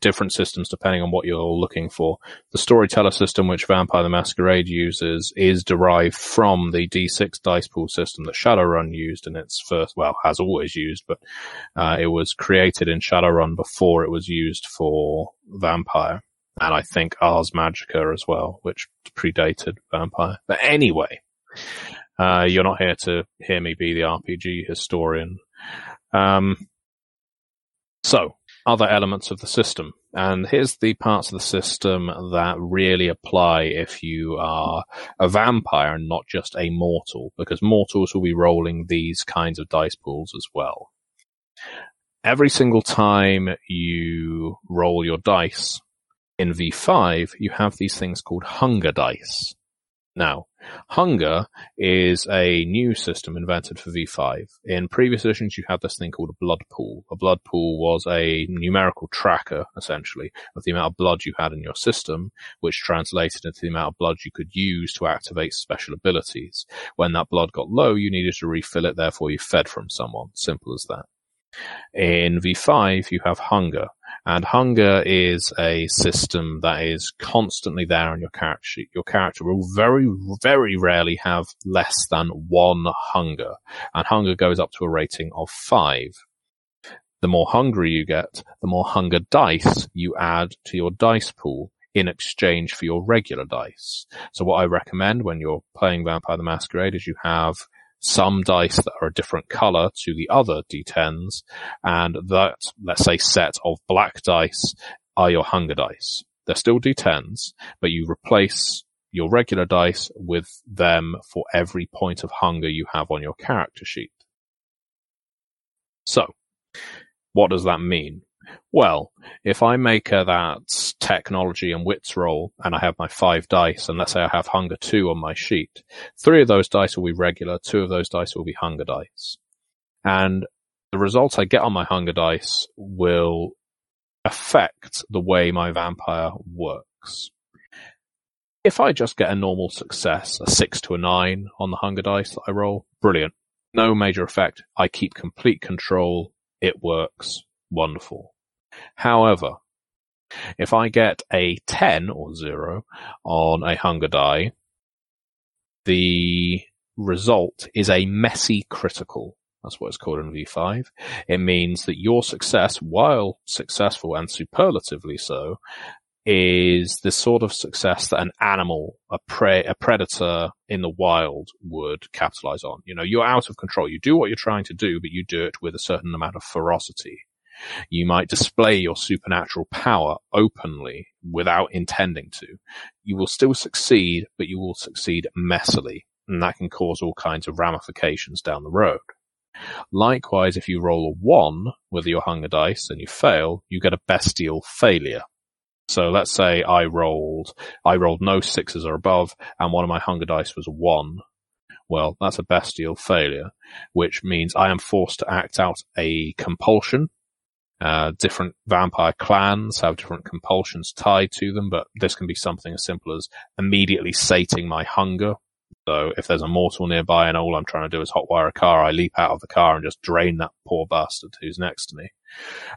different systems depending on what you're looking for. The storyteller system, which Vampire the Masquerade uses, is derived from the D6 dice pool system that Shadowrun used in its first, well, has always used, but uh, it was created in Shadowrun before it was used for Vampire and I think Ars Magica as well, which predated Vampire. But anyway, uh, you're not here to hear me be the RPG historian. Um, so, other elements of the system. And here's the parts of the system that really apply if you are a vampire and not just a mortal, because mortals will be rolling these kinds of dice pools as well. Every single time you roll your dice, in V5, you have these things called hunger dice. Now, hunger is a new system invented for V5. In previous editions, you had this thing called a blood pool. A blood pool was a numerical tracker, essentially, of the amount of blood you had in your system, which translated into the amount of blood you could use to activate special abilities. When that blood got low, you needed to refill it, therefore you fed from someone. Simple as that. In V5, you have hunger. And hunger is a system that is constantly there on your character sheet. Your character will very, very rarely have less than one hunger. And hunger goes up to a rating of five. The more hungry you get, the more hunger dice you add to your dice pool in exchange for your regular dice. So what I recommend when you're playing Vampire the Masquerade is you have some dice that are a different color to the other d10s, and that, let's say, set of black dice are your hunger dice. They're still d10s, but you replace your regular dice with them for every point of hunger you have on your character sheet. So, what does that mean? Well, if I make uh, that technology and wits roll and I have my five dice and let's say I have hunger two on my sheet, three of those dice will be regular, two of those dice will be hunger dice. And the results I get on my hunger dice will affect the way my vampire works. If I just get a normal success, a six to a nine on the hunger dice that I roll, brilliant. No major effect. I keep complete control. It works. Wonderful. However, if I get a 10 or 0 on a hunger die, the result is a messy critical. That's what it's called in V5. It means that your success, while successful and superlatively so, is the sort of success that an animal, a prey, a predator in the wild would capitalize on. You know, you're out of control. You do what you're trying to do, but you do it with a certain amount of ferocity. You might display your supernatural power openly without intending to. You will still succeed, but you will succeed messily, and that can cause all kinds of ramifications down the road. Likewise, if you roll a one with your hunger dice and you fail, you get a bestial failure. So let's say I rolled, I rolled no sixes or above, and one of my hunger dice was a one. Well, that's a bestial failure, which means I am forced to act out a compulsion uh, different vampire clans have different compulsions tied to them, but this can be something as simple as immediately sating my hunger. So if there's a mortal nearby and all I'm trying to do is hotwire a car, I leap out of the car and just drain that poor bastard who's next to me.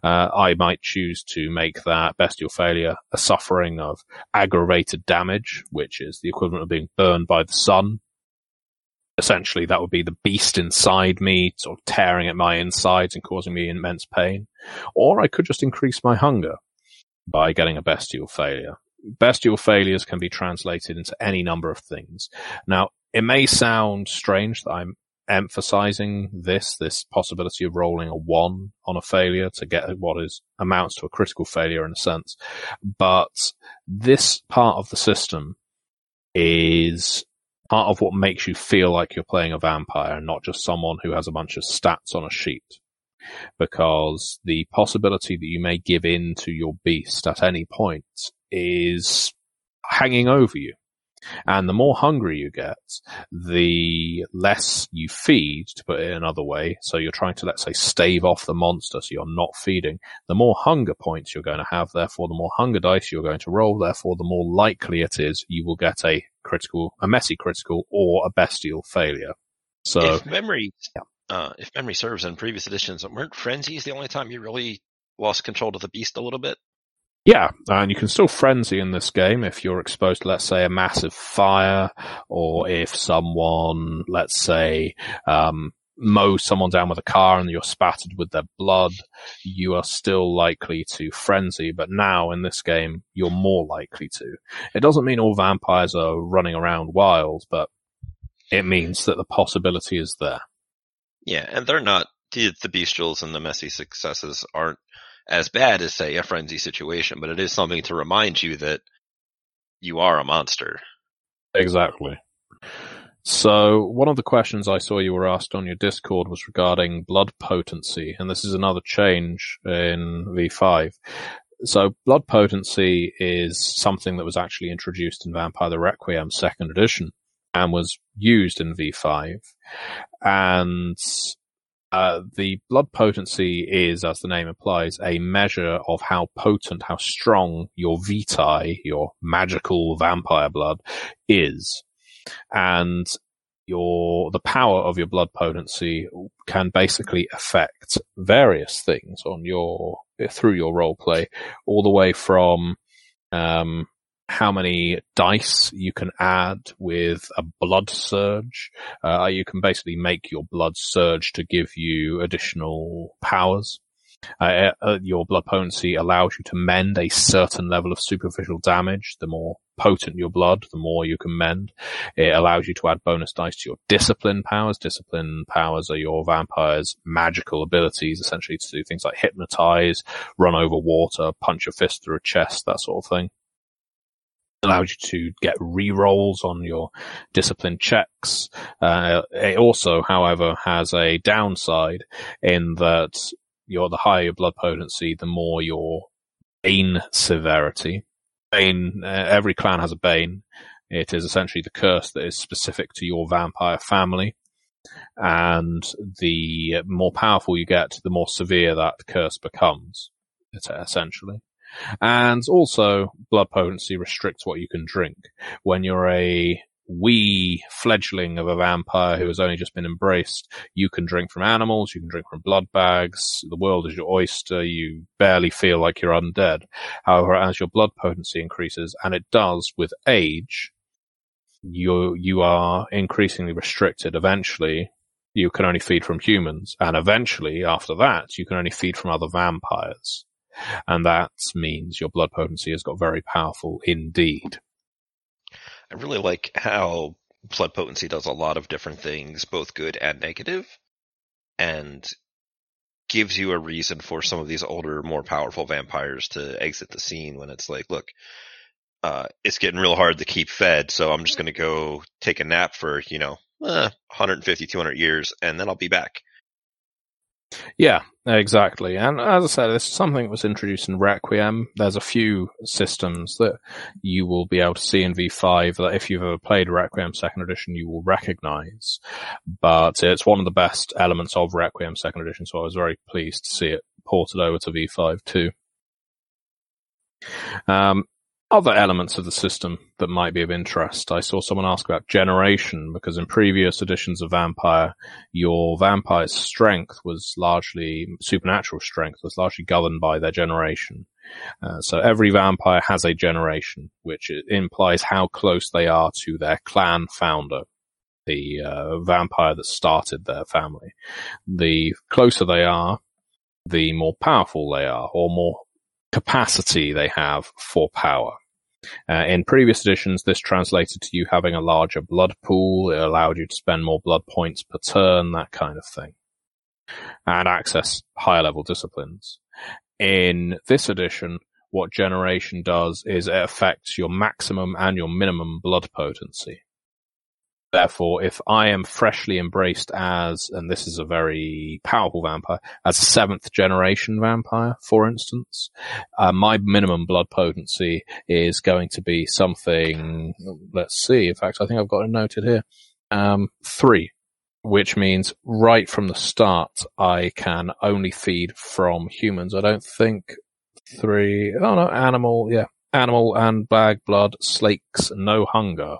Uh, I might choose to make that bestial failure a suffering of aggravated damage, which is the equivalent of being burned by the sun essentially that would be the beast inside me sort of tearing at my insides and causing me immense pain. Or I could just increase my hunger by getting a bestial failure. Bestial failures can be translated into any number of things. Now, it may sound strange that I'm emphasizing this, this possibility of rolling a one on a failure to get what is amounts to a critical failure in a sense. But this part of the system is part of what makes you feel like you're playing a vampire and not just someone who has a bunch of stats on a sheet. Because the possibility that you may give in to your beast at any point is hanging over you. And the more hungry you get, the less you feed, to put it another way. So you're trying to, let's say, stave off the monster, so you're not feeding. The more hunger points you're going to have, therefore the more hunger dice you're going to roll, therefore the more likely it is you will get a critical, a messy critical, or a bestial failure. So if memory, yeah. uh, if memory serves in previous editions, weren't frenzies the only time you really lost control of the beast a little bit? Yeah, and you can still frenzy in this game if you're exposed to, let's say, a massive fire, or if someone, let's say, um, mows someone down with a car and you're spattered with their blood, you are still likely to frenzy. But now in this game, you're more likely to. It doesn't mean all vampires are running around wild, but it means that the possibility is there. Yeah, and they're not the, the bestials and the messy successes aren't as bad as say a frenzy situation, but it is something to remind you that you are a monster. Exactly. So one of the questions I saw you were asked on your Discord was regarding blood potency, and this is another change in V5. So blood potency is something that was actually introduced in Vampire the Requiem second edition and was used in V5. And uh, the blood potency is, as the name implies, a measure of how potent, how strong your vitae, your magical vampire blood, is. And your the power of your blood potency can basically affect various things on your through your role play, all the way from um, how many dice you can add with a blood surge. Uh, you can basically make your blood surge to give you additional powers. Uh, uh, your blood potency allows you to mend a certain level of superficial damage. The more potent your blood, the more you can mend. It allows you to add bonus dice to your discipline powers. Discipline powers are your vampire's magical abilities, essentially to do things like hypnotize, run over water, punch a fist through a chest, that sort of thing allows you to get re-rolls on your discipline checks. Uh, it also, however, has a downside in that you're the higher your blood potency, the more your bane severity. Bane, uh, every clan has a bane. It is essentially the curse that is specific to your vampire family. And the more powerful you get, the more severe that curse becomes, essentially. And also, blood potency restricts what you can drink. When you're a wee fledgling of a vampire who has only just been embraced, you can drink from animals, you can drink from blood bags, the world is your oyster, you barely feel like you're undead. However, as your blood potency increases, and it does with age, you, you are increasingly restricted. Eventually, you can only feed from humans, and eventually, after that, you can only feed from other vampires. And that means your blood potency has got very powerful indeed. I really like how blood potency does a lot of different things, both good and negative, and gives you a reason for some of these older, more powerful vampires to exit the scene when it's like, look, uh, it's getting real hard to keep fed, so I'm just going to go take a nap for, you know, eh, 150, 200 years, and then I'll be back. Yeah, exactly. And as I said, this is something that was introduced in Requiem. There's a few systems that you will be able to see in V5 that if you've ever played Requiem Second Edition, you will recognize. But it's one of the best elements of Requiem Second Edition, so I was very pleased to see it ported over to V5 too. Um, other elements of the system that might be of interest. I saw someone ask about generation because in previous editions of Vampire, your vampire's strength was largely supernatural strength was largely governed by their generation. Uh, so every vampire has a generation, which implies how close they are to their clan founder, the uh, vampire that started their family. The closer they are, the more powerful they are, or more capacity they have for power. Uh, in previous editions, this translated to you having a larger blood pool. It allowed you to spend more blood points per turn, that kind of thing, and access higher level disciplines. In this edition, what generation does is it affects your maximum and your minimum blood potency. Therefore, if I am freshly embraced as, and this is a very powerful vampire, as a seventh generation vampire, for instance, uh, my minimum blood potency is going to be something, let's see, in fact, I think I've got it noted here, um, three, which means right from the start, I can only feed from humans. I don't think three, oh no, animal, yeah, animal and bag blood slakes no hunger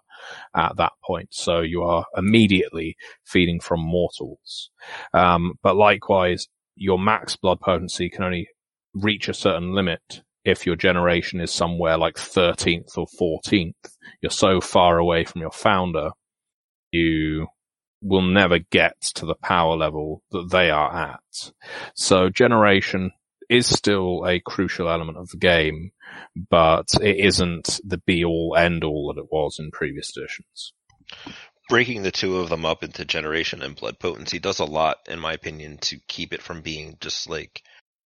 at that point. So you are immediately feeding from mortals. Um, but likewise, your max blood potency can only reach a certain limit if your generation is somewhere like 13th or 14th. You're so far away from your founder, you will never get to the power level that they are at. So generation is still a crucial element of the game, but it isn't the be all end all that it was in previous editions. Breaking the two of them up into generation and blood potency does a lot, in my opinion, to keep it from being just like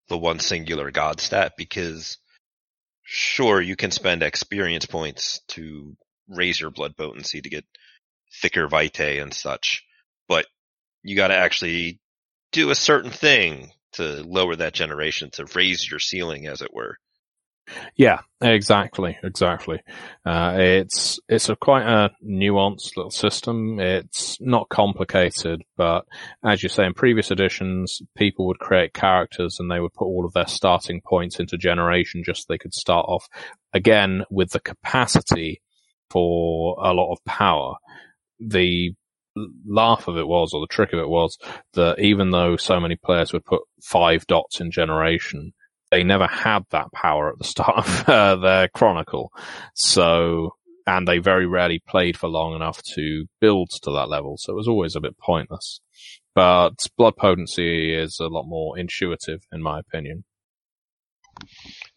the one singular god stat because sure, you can spend experience points to raise your blood potency to get thicker vitae and such, but you gotta actually do a certain thing to lower that generation, to raise your ceiling, as it were. Yeah, exactly, exactly. Uh, it's it's a quite a nuanced little system. It's not complicated, but as you say, in previous editions, people would create characters and they would put all of their starting points into generation just so they could start off again with the capacity for a lot of power. The laugh of it was, or the trick of it was, that even though so many players would put five dots in generation, they never had that power at the start of uh, their chronicle. So, and they very rarely played for long enough to build to that level. So it was always a bit pointless. But blood potency is a lot more intuitive, in my opinion.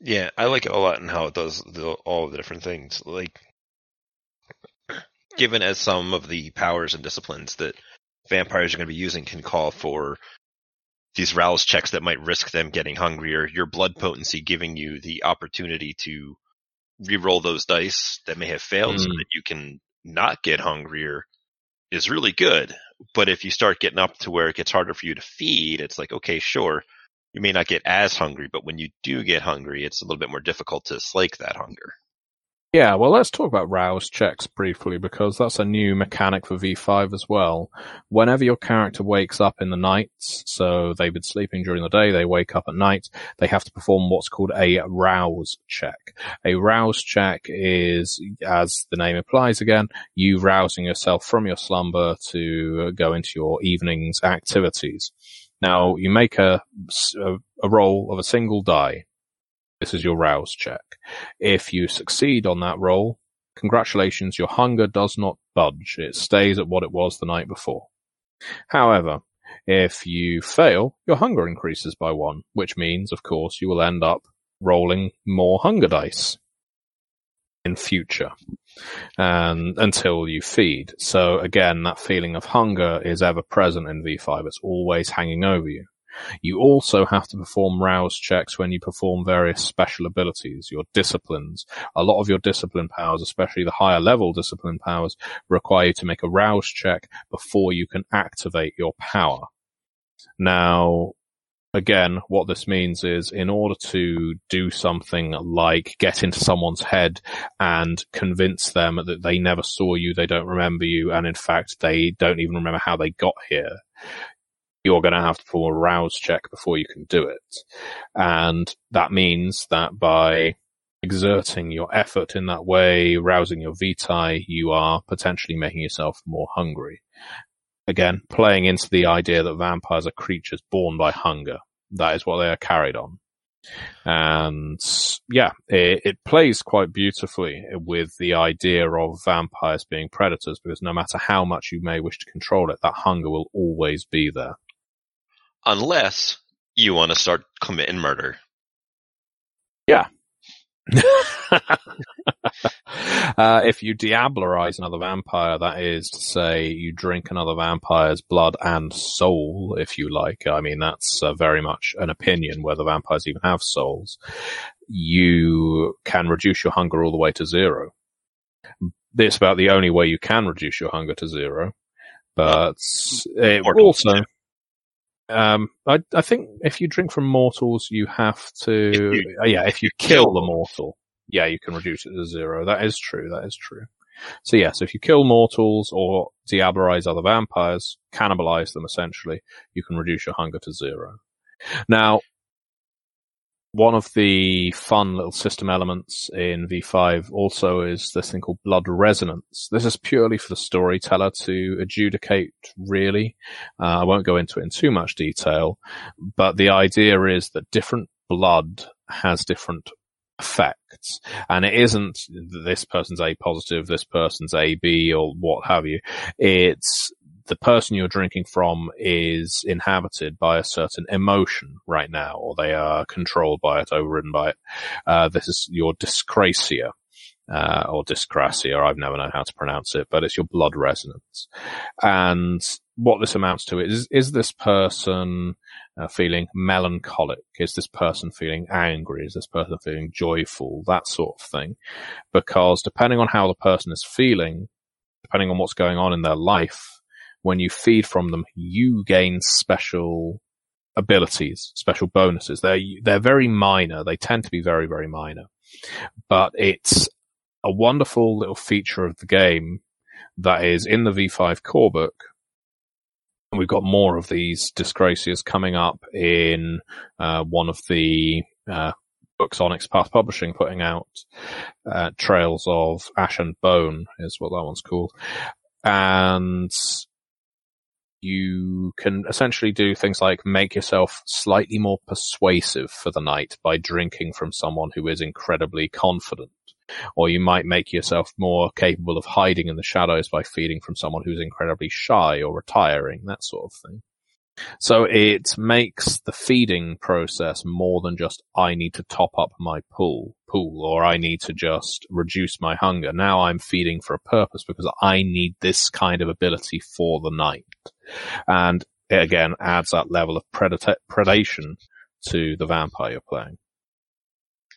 Yeah, I like it a lot and how it does the, all the different things. Like, given as some of the powers and disciplines that vampires are going to be using can call for these rouse checks that might risk them getting hungrier, your blood potency giving you the opportunity to re-roll those dice that may have failed mm. so that you can not get hungrier is really good. But if you start getting up to where it gets harder for you to feed, it's like, okay, sure, you may not get as hungry, but when you do get hungry, it's a little bit more difficult to slake that hunger. Yeah, well, let's talk about rouse checks briefly because that's a new mechanic for V5 as well. Whenever your character wakes up in the nights, so they've been sleeping during the day, they wake up at night, they have to perform what's called a rouse check. A rouse check is, as the name implies again, you rousing yourself from your slumber to go into your evening's activities. Now, you make a, a roll of a single die. This is your rouse check. If you succeed on that roll, congratulations, your hunger does not budge. It stays at what it was the night before. However, if you fail, your hunger increases by one, which means, of course, you will end up rolling more hunger dice in future and until you feed. So again, that feeling of hunger is ever present in V5. It's always hanging over you. You also have to perform rouse checks when you perform various special abilities, your disciplines. A lot of your discipline powers, especially the higher level discipline powers, require you to make a rouse check before you can activate your power. Now, again, what this means is in order to do something like get into someone's head and convince them that they never saw you, they don't remember you, and in fact, they don't even remember how they got here, you're going to have to perform a rouse check before you can do it. And that means that by exerting your effort in that way, rousing your vitae, you are potentially making yourself more hungry. Again, playing into the idea that vampires are creatures born by hunger. That is what they are carried on. And yeah, it, it, plays quite beautifully with the idea of vampires being predators because no matter how much you may wish to control it, that hunger will always be there unless you want to start committing murder. Yeah. uh, if you diablerize another vampire, that is to say, you drink another vampire's blood and soul, if you like. I mean, that's uh, very much an opinion whether vampires even have souls. You can reduce your hunger all the way to zero. It's about the only way you can reduce your hunger to zero. But it also, um, I, I think if you drink from mortals, you have to, you, uh, yeah, if you kill the mortal, yeah, you can reduce it to zero. That is true. That is true. So yes, if you kill mortals or diablerize other vampires, cannibalize them essentially, you can reduce your hunger to zero. Now, one of the fun little system elements in V5 also is this thing called blood resonance. This is purely for the storyteller to adjudicate, really. Uh, I won't go into it in too much detail, but the idea is that different blood has different effects. And it isn't this person's A positive, this person's A B or what have you. It's the person you're drinking from is inhabited by a certain emotion right now, or they are controlled by it, overridden by it. Uh, this is your dyscrasia. Uh, or dyscrasia, I've never known how to pronounce it, but it's your blood resonance. And what this amounts to is, is this person uh, feeling melancholic? Is this person feeling angry? Is this person feeling joyful? That sort of thing. Because depending on how the person is feeling, depending on what's going on in their life, when you feed from them, you gain special abilities, special bonuses. They're, they're very minor. They tend to be very, very minor, but it's a wonderful little feature of the game that is in the V5 core book. And we've got more of these Dyscrasias coming up in uh, one of the uh, books Onyx Path Publishing putting out. Uh, Trails of Ash and Bone is what that one's called. And you can essentially do things like make yourself slightly more persuasive for the night by drinking from someone who is incredibly confident. Or you might make yourself more capable of hiding in the shadows by feeding from someone who's incredibly shy or retiring, that sort of thing. So it makes the feeding process more than just I need to top up my pool pool or I need to just reduce my hunger. Now I'm feeding for a purpose because I need this kind of ability for the night. And it again adds that level of predation to the vampire you're playing.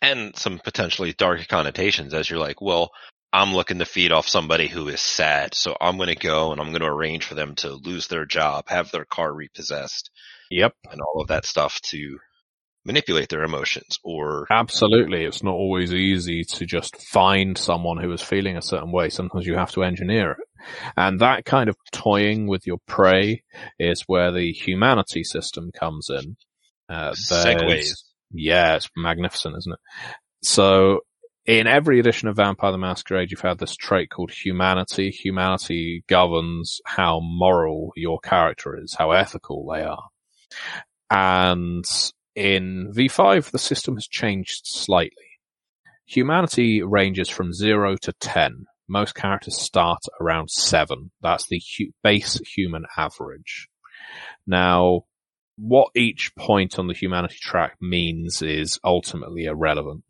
And some potentially dark connotations as you're like, well, I'm looking to feed off somebody who is sad. So I'm going to go and I'm going to arrange for them to lose their job, have their car repossessed. Yep. And all of that stuff to manipulate their emotions or Absolutely. It's not always easy to just find someone who is feeling a certain way. Sometimes you have to engineer it. And that kind of toying with your prey is where the humanity system comes in. Uh, segues. Yeah, it's magnificent, isn't it? So in every edition of Vampire the Masquerade, you've had this trait called humanity. Humanity governs how moral your character is, how ethical they are. And in V5, the system has changed slightly. Humanity ranges from zero to 10. Most characters start around seven. That's the hu- base human average. Now, what each point on the humanity track means is ultimately irrelevant.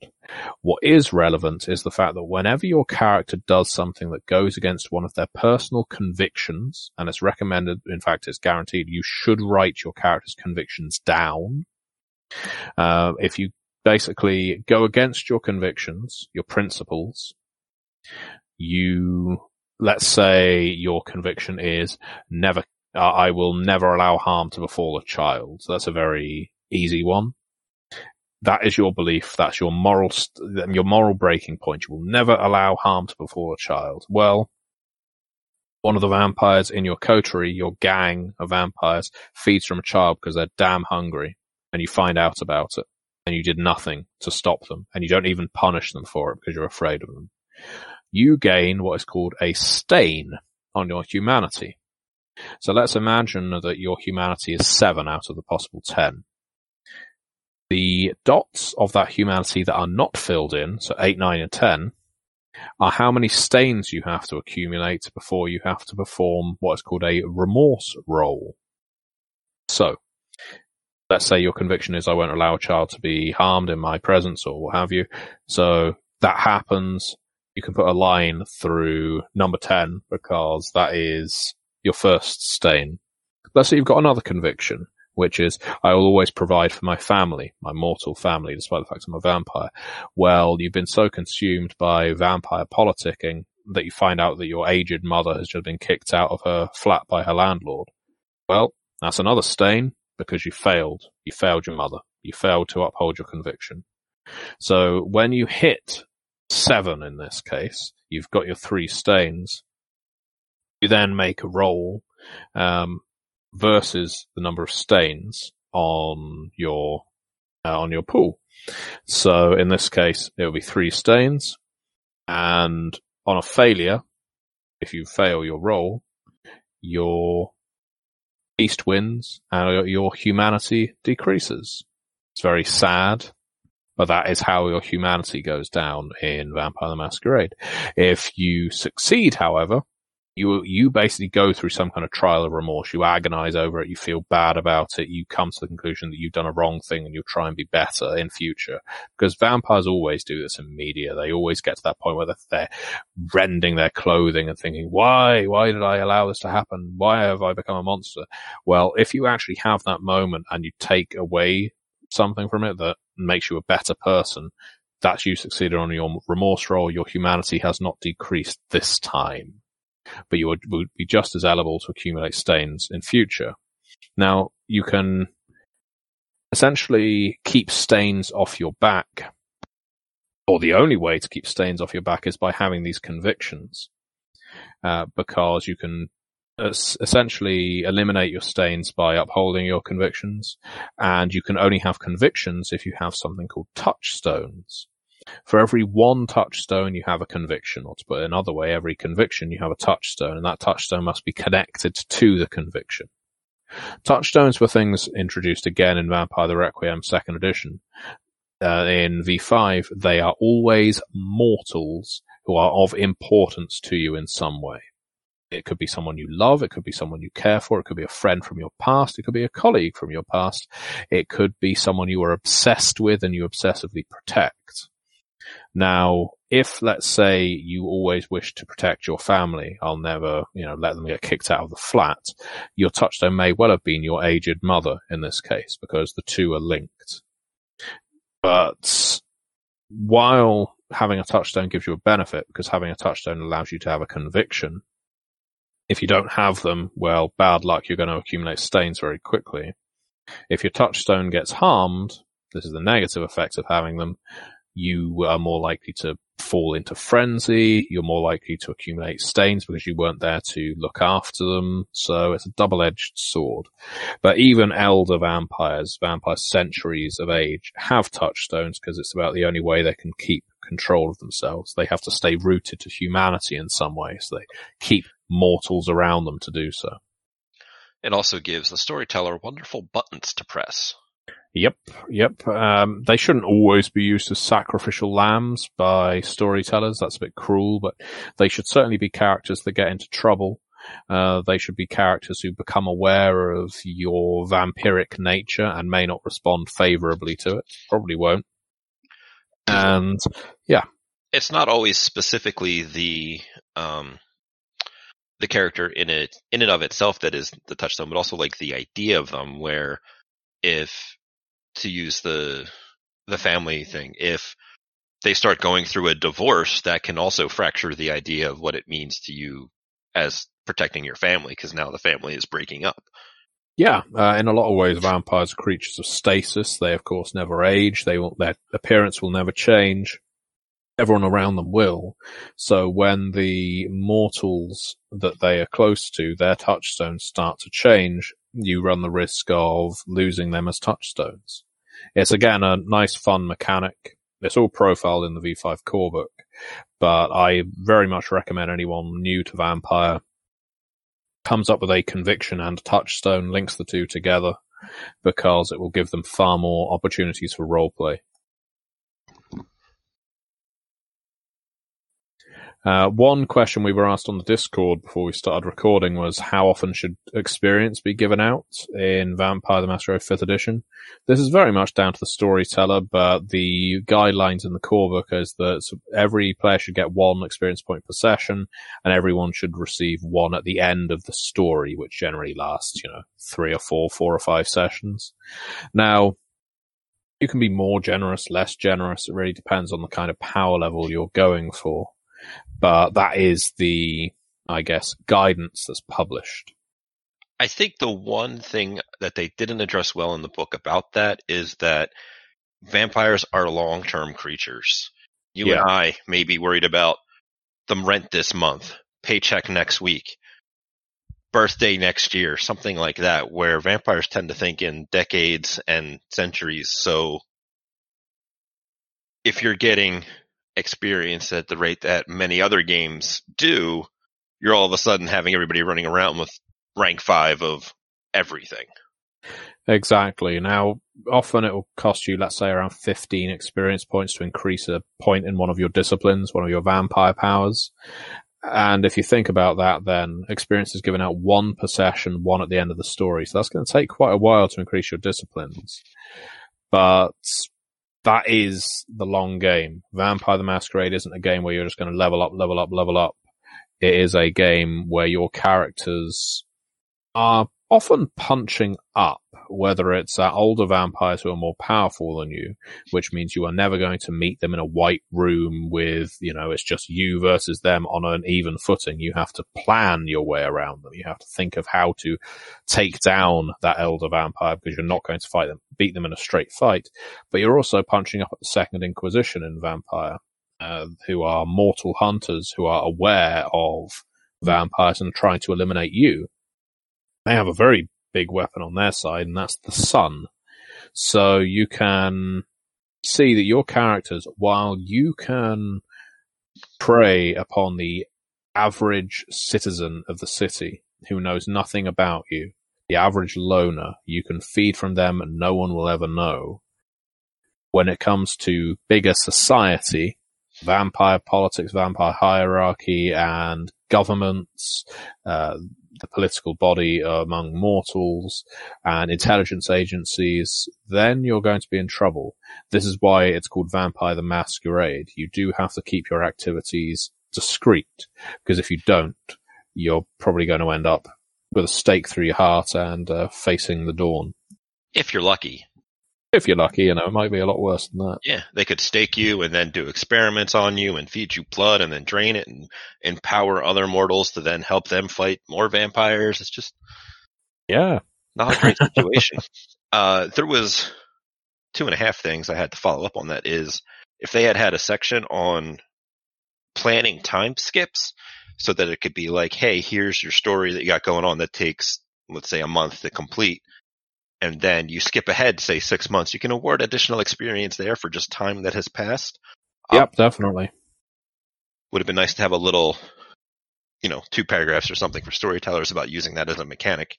What is relevant is the fact that whenever your character does something that goes against one of their personal convictions, and it's recommended, in fact, it's guaranteed, you should write your character's convictions down. Uh, if you basically go against your convictions, your principles, you, let's say your conviction is never, uh, I will never allow harm to befall a child. So that's a very easy one. That is your belief. That's your moral, st- your moral breaking point. You will never allow harm to befall a child. Well, one of the vampires in your coterie, your gang of vampires, feeds from a child because they're damn hungry, and you find out about it, and you did nothing to stop them, and you don't even punish them for it because you're afraid of them. You gain what is called a stain on your humanity. So let's imagine that your humanity is seven out of the possible ten. The dots of that humanity that are not filled in, so eight, nine, and ten, are how many stains you have to accumulate before you have to perform what is called a remorse roll. So, let's say your conviction is I won't allow a child to be harmed in my presence or what have you. So that happens. You can put a line through number 10 because that is your first stain. Let's say you've got another conviction, which is I will always provide for my family, my mortal family, despite the fact I'm a vampire. Well, you've been so consumed by vampire politicking that you find out that your aged mother has just been kicked out of her flat by her landlord. Well, that's another stain because you failed. You failed your mother. You failed to uphold your conviction. So when you hit seven in this case, you've got your three stains. You then make a roll um, versus the number of stains on your uh, on your pool. So in this case, it will be three stains, and on a failure, if you fail your roll, your beast wins and your humanity decreases. It's very sad, but that is how your humanity goes down in Vampire the Masquerade. If you succeed, however, you you basically go through some kind of trial of remorse. You agonize over it. You feel bad about it. You come to the conclusion that you've done a wrong thing and you'll try and be better in future. Because vampires always do this in media. They always get to that point where they're rending their clothing and thinking, why? Why did I allow this to happen? Why have I become a monster? Well, if you actually have that moment and you take away something from it that makes you a better person, that's you succeeded on your remorse roll. Your humanity has not decreased this time but you would, be just as eligible to accumulate stains in future. Now, you can essentially keep stains off your back, or the only way to keep stains off your back is by having these convictions, uh, because you can essentially eliminate your stains by upholding your convictions, and you can only have convictions if you have something called touchstones. For every one touchstone, you have a conviction, or to put it another way, every conviction, you have a touchstone, and that touchstone must be connected to the conviction. Touchstones were things introduced again in Vampire the Requiem second edition. Uh, in V5, they are always mortals who are of importance to you in some way. It could be someone you love, it could be someone you care for, it could be a friend from your past, it could be a colleague from your past, it could be someone you are obsessed with and you obsessively protect. Now, if let's say you always wish to protect your family, I'll never, you know, let them get kicked out of the flat. Your touchstone may well have been your aged mother in this case because the two are linked. But while having a touchstone gives you a benefit because having a touchstone allows you to have a conviction, if you don't have them, well, bad luck, you're going to accumulate stains very quickly. If your touchstone gets harmed, This is the negative effect of having them. You are more likely to fall into frenzy. You're more likely to accumulate stains because you weren't there to look after them. So it's a double-edged sword. But even elder vampires, vampires centuries of age, have touchstones because it's about the only way they can keep control of themselves. They have to stay rooted to humanity in some way. So they keep mortals around them to do so. It also gives the storyteller wonderful buttons to press. Yep, yep. Um, they shouldn't always be used as sacrificial lambs by storytellers. That's a bit cruel, but they should certainly be characters that get into trouble. Uh, they should be characters who become aware of your vampiric nature and may not respond favorably to it. Probably won't. And yeah, it's not always specifically the um, the character in it in and of itself that is the touchstone, but also like the idea of them. Where if to use the the family thing, if they start going through a divorce, that can also fracture the idea of what it means to you as protecting your family, because now the family is breaking up. Yeah, uh, in a lot of ways, vampires are creatures of stasis. They, of course, never age. They will, their appearance will never change everyone around them will. So when the mortals that they are close to, their touchstones start to change, you run the risk of losing them as touchstones. It's again a nice fun mechanic. It's all profiled in the V5 core book, but I very much recommend anyone new to Vampire comes up with a conviction and touchstone, links the two together because it will give them far more opportunities for roleplay. Uh, one question we were asked on the Discord before we started recording was how often should experience be given out in Vampire the Masquerade 5th edition? This is very much down to the storyteller, but the guidelines in the core book is that every player should get one experience point per session and everyone should receive one at the end of the story, which generally lasts, you know, three or four, four or five sessions. Now, you can be more generous, less generous. It really depends on the kind of power level you're going for but that is the, I guess, guidance that's published. I think the one thing that they didn't address well in the book about that is that vampires are long term creatures. You yeah. and I may be worried about the rent this month, paycheck next week, birthday next year, something like that, where vampires tend to think in decades and centuries. So if you're getting experience at the rate that many other games do, you're all of a sudden having everybody running around with rank five of everything. Exactly. Now, often it will cost you, let's say, around 15 experience points to increase a point in one of your disciplines, one of your vampire powers. And if you think about that, then experience is given out one per session, one at the end of the story. So that's going to take quite a while to increase your disciplines. But that is the long game. Vampire the Masquerade isn't a game where you're just going to level up, level up, level up. It is a game where your characters are often punching up, whether it's uh, older vampires who are more powerful than you, which means you are never going to meet them in a white room with, you know, it's just you versus them on an even footing. You have to plan your way around them. You have to think of how to take down that elder vampire because you're not going to fight them, beat them in a straight fight, but you're also punching up at the Second Inquisition in Vampire, uh, who are mortal hunters who are aware of vampires and trying to eliminate you they have a very big weapon on their side, and that's the sun. So you can see that your characters, while you can prey upon the average citizen of the city who knows nothing about you, the average loner, you can feed from them and no one will ever know. When it comes to bigger society, vampire politics, vampire hierarchy, and governments, uh, the political body among mortals and intelligence agencies, then you're going to be in trouble. This is why it's called Vampire the Masquerade. You do have to keep your activities discreet, because if you don't, you're probably going to end up with a stake through your heart and uh, facing the dawn. If you're lucky if you're lucky, you know, it might be a lot worse than that. Yeah, they could stake you and then do experiments on you and feed you blood and then drain it and empower other mortals to then help them fight more vampires. It's just, yeah, not a great situation. uh, there was two and a half things I had to follow up on that is if they had had a section on planning time skips so that it could be like, hey, here's your story that you got going on that takes, let's say, a month to complete. And then you skip ahead, say six months, you can award additional experience there for just time that has passed. Yep, um, definitely. Would have been nice to have a little, you know, two paragraphs or something for storytellers about using that as a mechanic.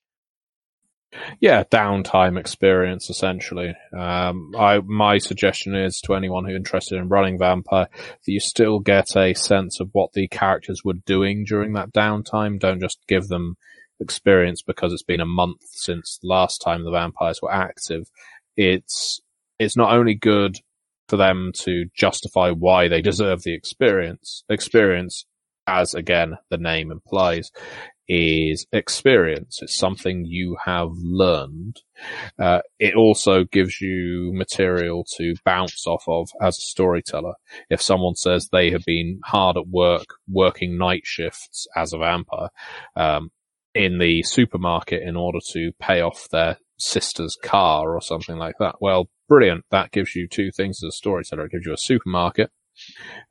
Yeah, downtime experience essentially. Um, I my suggestion is to anyone who's interested in running Vampire that you still get a sense of what the characters were doing during that downtime. Don't just give them experience because it's been a month since last time the vampires were active. It's it's not only good for them to justify why they deserve the experience experience as again the name implies is experience. It's something you have learned. Uh, it also gives you material to bounce off of as a storyteller. If someone says they have been hard at work, working night shifts as a vampire, um, in the supermarket in order to pay off their sister's car or something like that. Well, brilliant. That gives you two things as a storyteller. It gives you a supermarket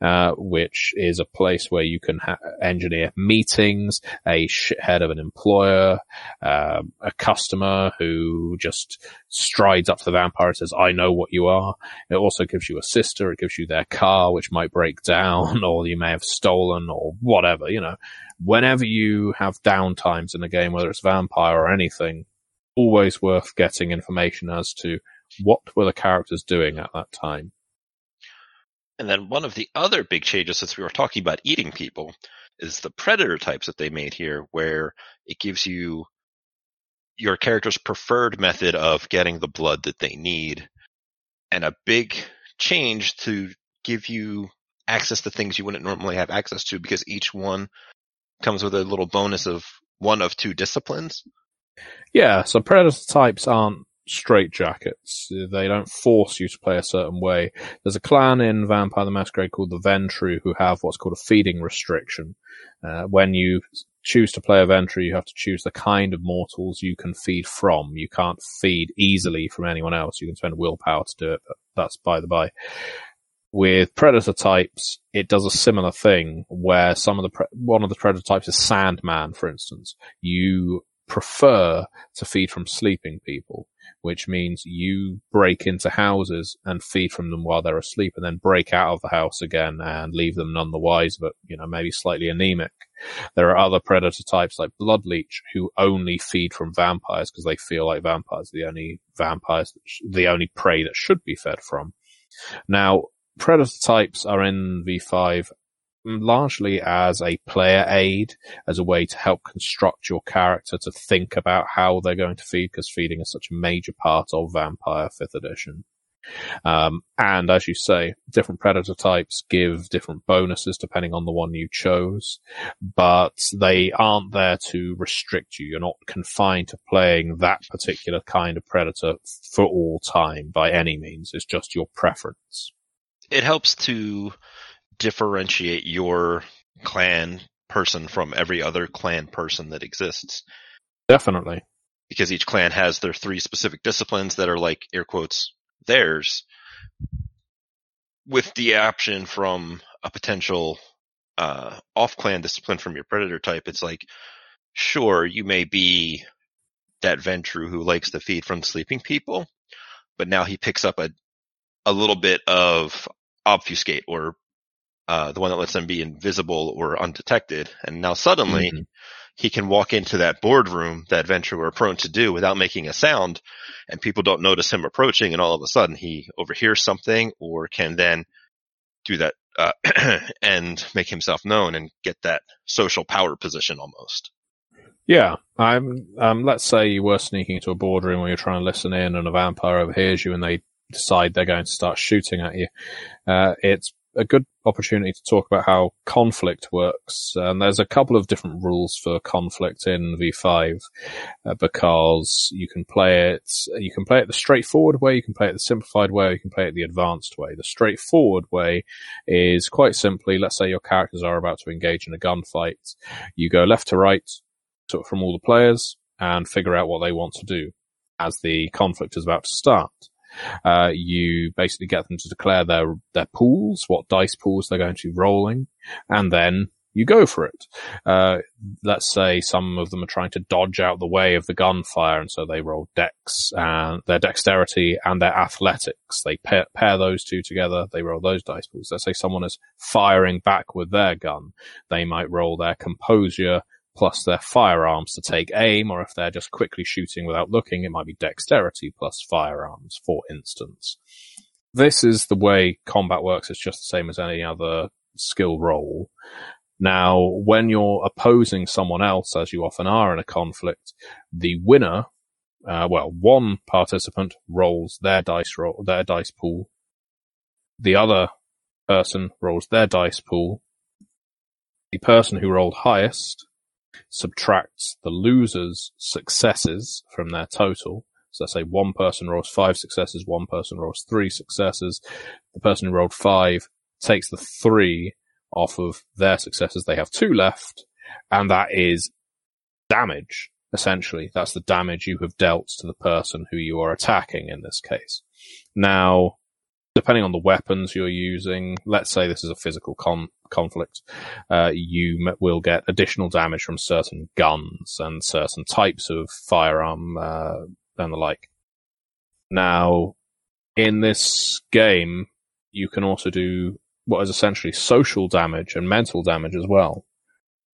uh, which is a place where you can ha- engineer meetings, a head of an employer, uh, a customer who just strides up to the vampire and says, I know what you are. It also gives you a sister. It gives you their car, which might break down or you may have stolen or whatever, you know. Whenever you have downtimes in a game, whether it's vampire or anything, always worth getting information as to what were the characters doing at that time. And then one of the other big changes, since we were talking about eating people, is the predator types that they made here, where it gives you your character's preferred method of getting the blood that they need, and a big change to give you access to things you wouldn't normally have access to because each one comes with a little bonus of one of two disciplines. Yeah, so predator types aren't straitjackets. They don't force you to play a certain way. There's a clan in Vampire the Masquerade called the Ventrue who have what's called a feeding restriction. Uh, when you choose to play a Ventrue, you have to choose the kind of mortals you can feed from. You can't feed easily from anyone else. You can spend willpower to do it, but that's by the by. With predator types, it does a similar thing where some of the pre- one of the predator types is Sandman, for instance. You prefer to feed from sleeping people which means you break into houses and feed from them while they're asleep and then break out of the house again and leave them none the wiser, but, you know, maybe slightly anemic. There are other predator types like Bloodleech who only feed from vampires because they feel like vampires are the only vampires, sh- the only prey that should be fed from. Now, predator types are in V5 largely as a player aid, as a way to help construct your character to think about how they're going to feed, because feeding is such a major part of Vampire 5th edition. Um, and as you say, different predator types give different bonuses depending on the one you chose, but they aren't there to restrict you. You're not confined to playing that particular kind of predator for all time by any means. It's just your preference. It helps to differentiate your clan person from every other clan person that exists. Definitely. Because each clan has their three specific disciplines that are like air quotes theirs with the option from a potential uh, off clan discipline from your predator type, it's like, sure, you may be that Ventrue who likes to feed from sleeping people, but now he picks up a a little bit of obfuscate or uh, the one that lets them be invisible or undetected. And now suddenly mm-hmm. he can walk into that boardroom that Ventrue were prone to do without making a sound and people don't notice him approaching and all of a sudden he overhears something or can then do that uh, and make himself known and get that social power position almost. Yeah, I'm. Um, let's say you were sneaking into a boardroom where you're trying to listen in, and a vampire overhears you, and they decide they're going to start shooting at you. Uh, it's a good opportunity to talk about how conflict works. And there's a couple of different rules for conflict in V5 uh, because you can play it, you can play it the straightforward way, you can play it the simplified way, you can play it the advanced way. The straightforward way is quite simply, let's say your characters are about to engage in a gunfight. You go left to right to, from all the players and figure out what they want to do as the conflict is about to start. Uh, you basically get them to declare their their pools, what dice pools they're going to be rolling, and then you go for it. Uh, let's say some of them are trying to dodge out the way of the gunfire, and so they roll dex and their dexterity and their athletics. They pair, pair those two together. They roll those dice pools. Let's say someone is firing back with their gun. They might roll their composure plus their firearms to take aim, or if they're just quickly shooting without looking, it might be dexterity plus firearms, for instance. This is the way combat works. It's just the same as any other skill roll. Now, when you're opposing someone else, as you often are in a conflict, the winner, uh, well, one participant rolls their dice roll, their dice pool. The other person rolls their dice pool. The person who rolled highest subtracts the loser's successes from their total. So let's say one person rolls five successes, one person rolls three successes. The person who rolled five takes the three off of their successes. They have two left, and that is damage, essentially. That's the damage you have dealt to the person who you are attacking in this case. Now, depending on the weapons you're using, let's say this is a physical con- conflict, uh, you m- will get additional damage from certain guns and certain types of firearm uh, and the like. Now, in this game, you can also do what is essentially social damage and mental damage as well.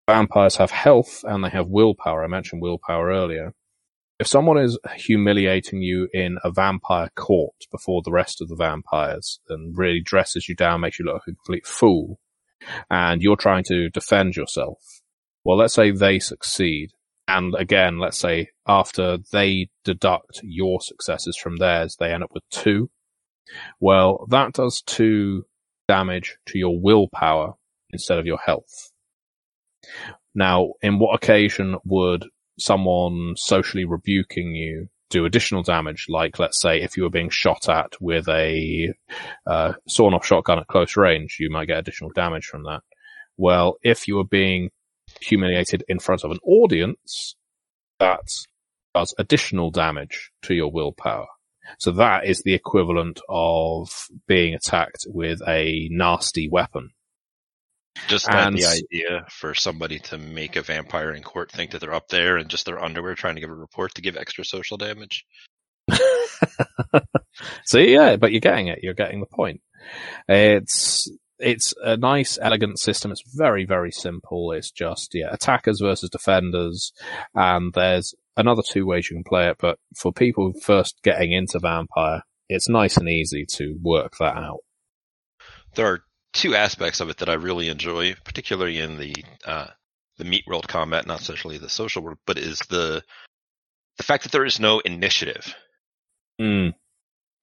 Vampires have health and they have willpower. I mentioned willpower earlier. If someone is humiliating you in a vampire court before the rest of the vampires and really dresses you down, makes you look like a complete fool, and you're trying to defend yourself, well, let's say they succeed. And again, let's say after they deduct your successes from theirs, they end up with two. Well, that does two damage to your willpower instead of your health. Now, in what occasion would someone socially rebuking you do additional damage? Like, let's say, if you were being shot at with a uh, sawn-off shotgun at close range, you might get additional damage from that. Well, if you were being humiliated in front of an audience, that does additional damage to your willpower. So that is the equivalent of being attacked with a nasty weapon. Just and, the idea for somebody to make a vampire in court think that they're up there and just their underwear trying to give a report to give extra social damage. so yeah, but you're getting it. You're getting the point. It's it's a nice, elegant system. It's very, very simple. It's just yeah, attackers versus defenders, and there's another two ways you can play it, but for people first getting into Vampire, it's nice and easy to work that out. There are two aspects of it that I really enjoy, particularly in the uh, the meat world combat, not especially the social world, but is the the fact that there is no initiative. Mm.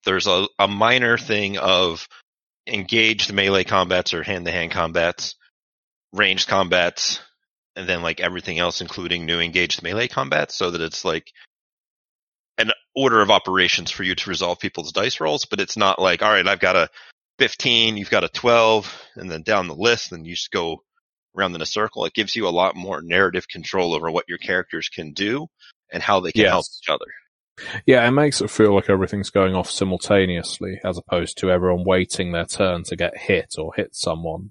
There's a, a minor thing of engaged melee combats or hand to hand combats, ranged combats, and then like everything else, including new engaged melee combats, so that it's like an order of operations for you to resolve people's dice rolls, but it's not like, all right, I've got a 15, you've got a 12, and then down the list, and you just go around in a circle. It gives you a lot more narrative control over what your characters can do and how they can yes. help each other. Yeah, it makes it feel like everything's going off simultaneously as opposed to everyone waiting their turn to get hit or hit someone.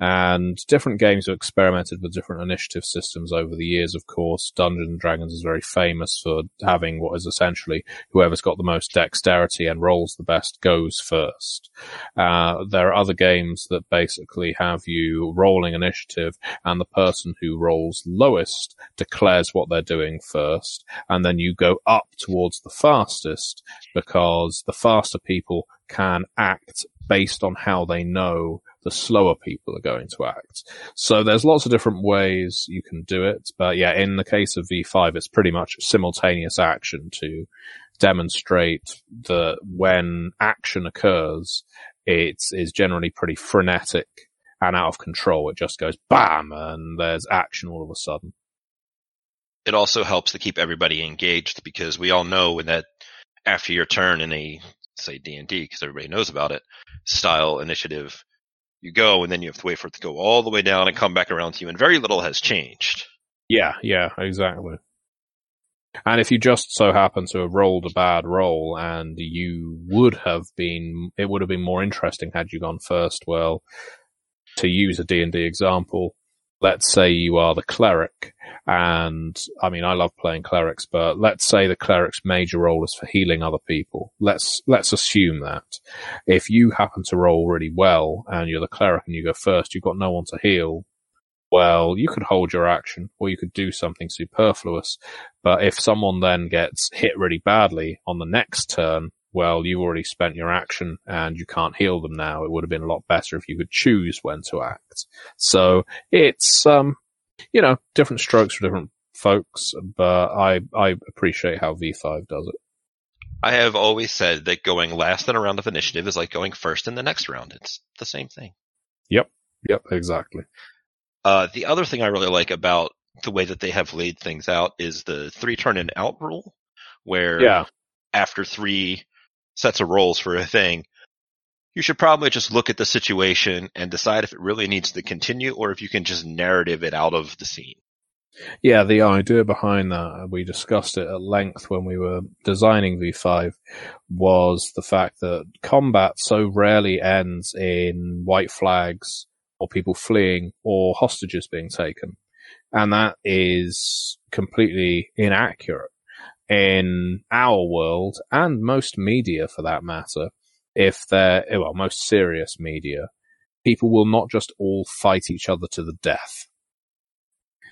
And different games have experimented with different initiative systems over the years, of course. Dungeons and Dragons is very famous for having what is essentially whoever's got the most dexterity and rolls the best goes first. Uh, there are other games that basically have you rolling initiative and the person who rolls lowest declares what they're doing first. And then you go up towards the fastest because the faster people can act based on how they know the slower people are going to act. So there's lots of different ways you can do it. But yeah, in the case of V5, it's pretty much simultaneous action to demonstrate that when action occurs, it is generally pretty frenetic and out of control. It just goes bam and there's action all of a sudden. It also helps to keep everybody engaged because we all know when that after your turn in a say D&D because everybody knows about it style initiative you go and then you have to wait for it to go all the way down and come back around to you and very little has changed. Yeah, yeah, exactly. And if you just so happen to have rolled a bad roll and you would have been, it would have been more interesting had you gone first. Well, to use a D&D example, let's say you are the cleric and I mean, I love playing clerics, but let's say the cleric's major role is for healing other people. Let's, let's assume that if you happen to roll really well and you're the cleric and you go first, you've got no one to heal. Well, you could hold your action or you could do something superfluous. But if someone then gets hit really badly on the next turn, well, you've already spent your action and you can't heal them now. It would have been a lot better if you could choose when to act. So it's, um, you know, different strokes for different folks, but I, I appreciate how V5 does it. I have always said that going last in a round of initiative is like going first in the next round. It's the same thing. Yep. Yep. Exactly. Uh, the other thing I really like about the way that they have laid things out is the three turn and out rule, where yeah. after three sets of rolls for a thing, you should probably just look at the situation and decide if it really needs to continue or if you can just narrative it out of the scene. Yeah, the idea behind that, we discussed it at length when we were designing V5, was the fact that combat so rarely ends in white flags or people fleeing or hostages being taken. And that is completely inaccurate in our world and most media for that matter, if they're, well, most serious media, people will not just all fight each other to the death.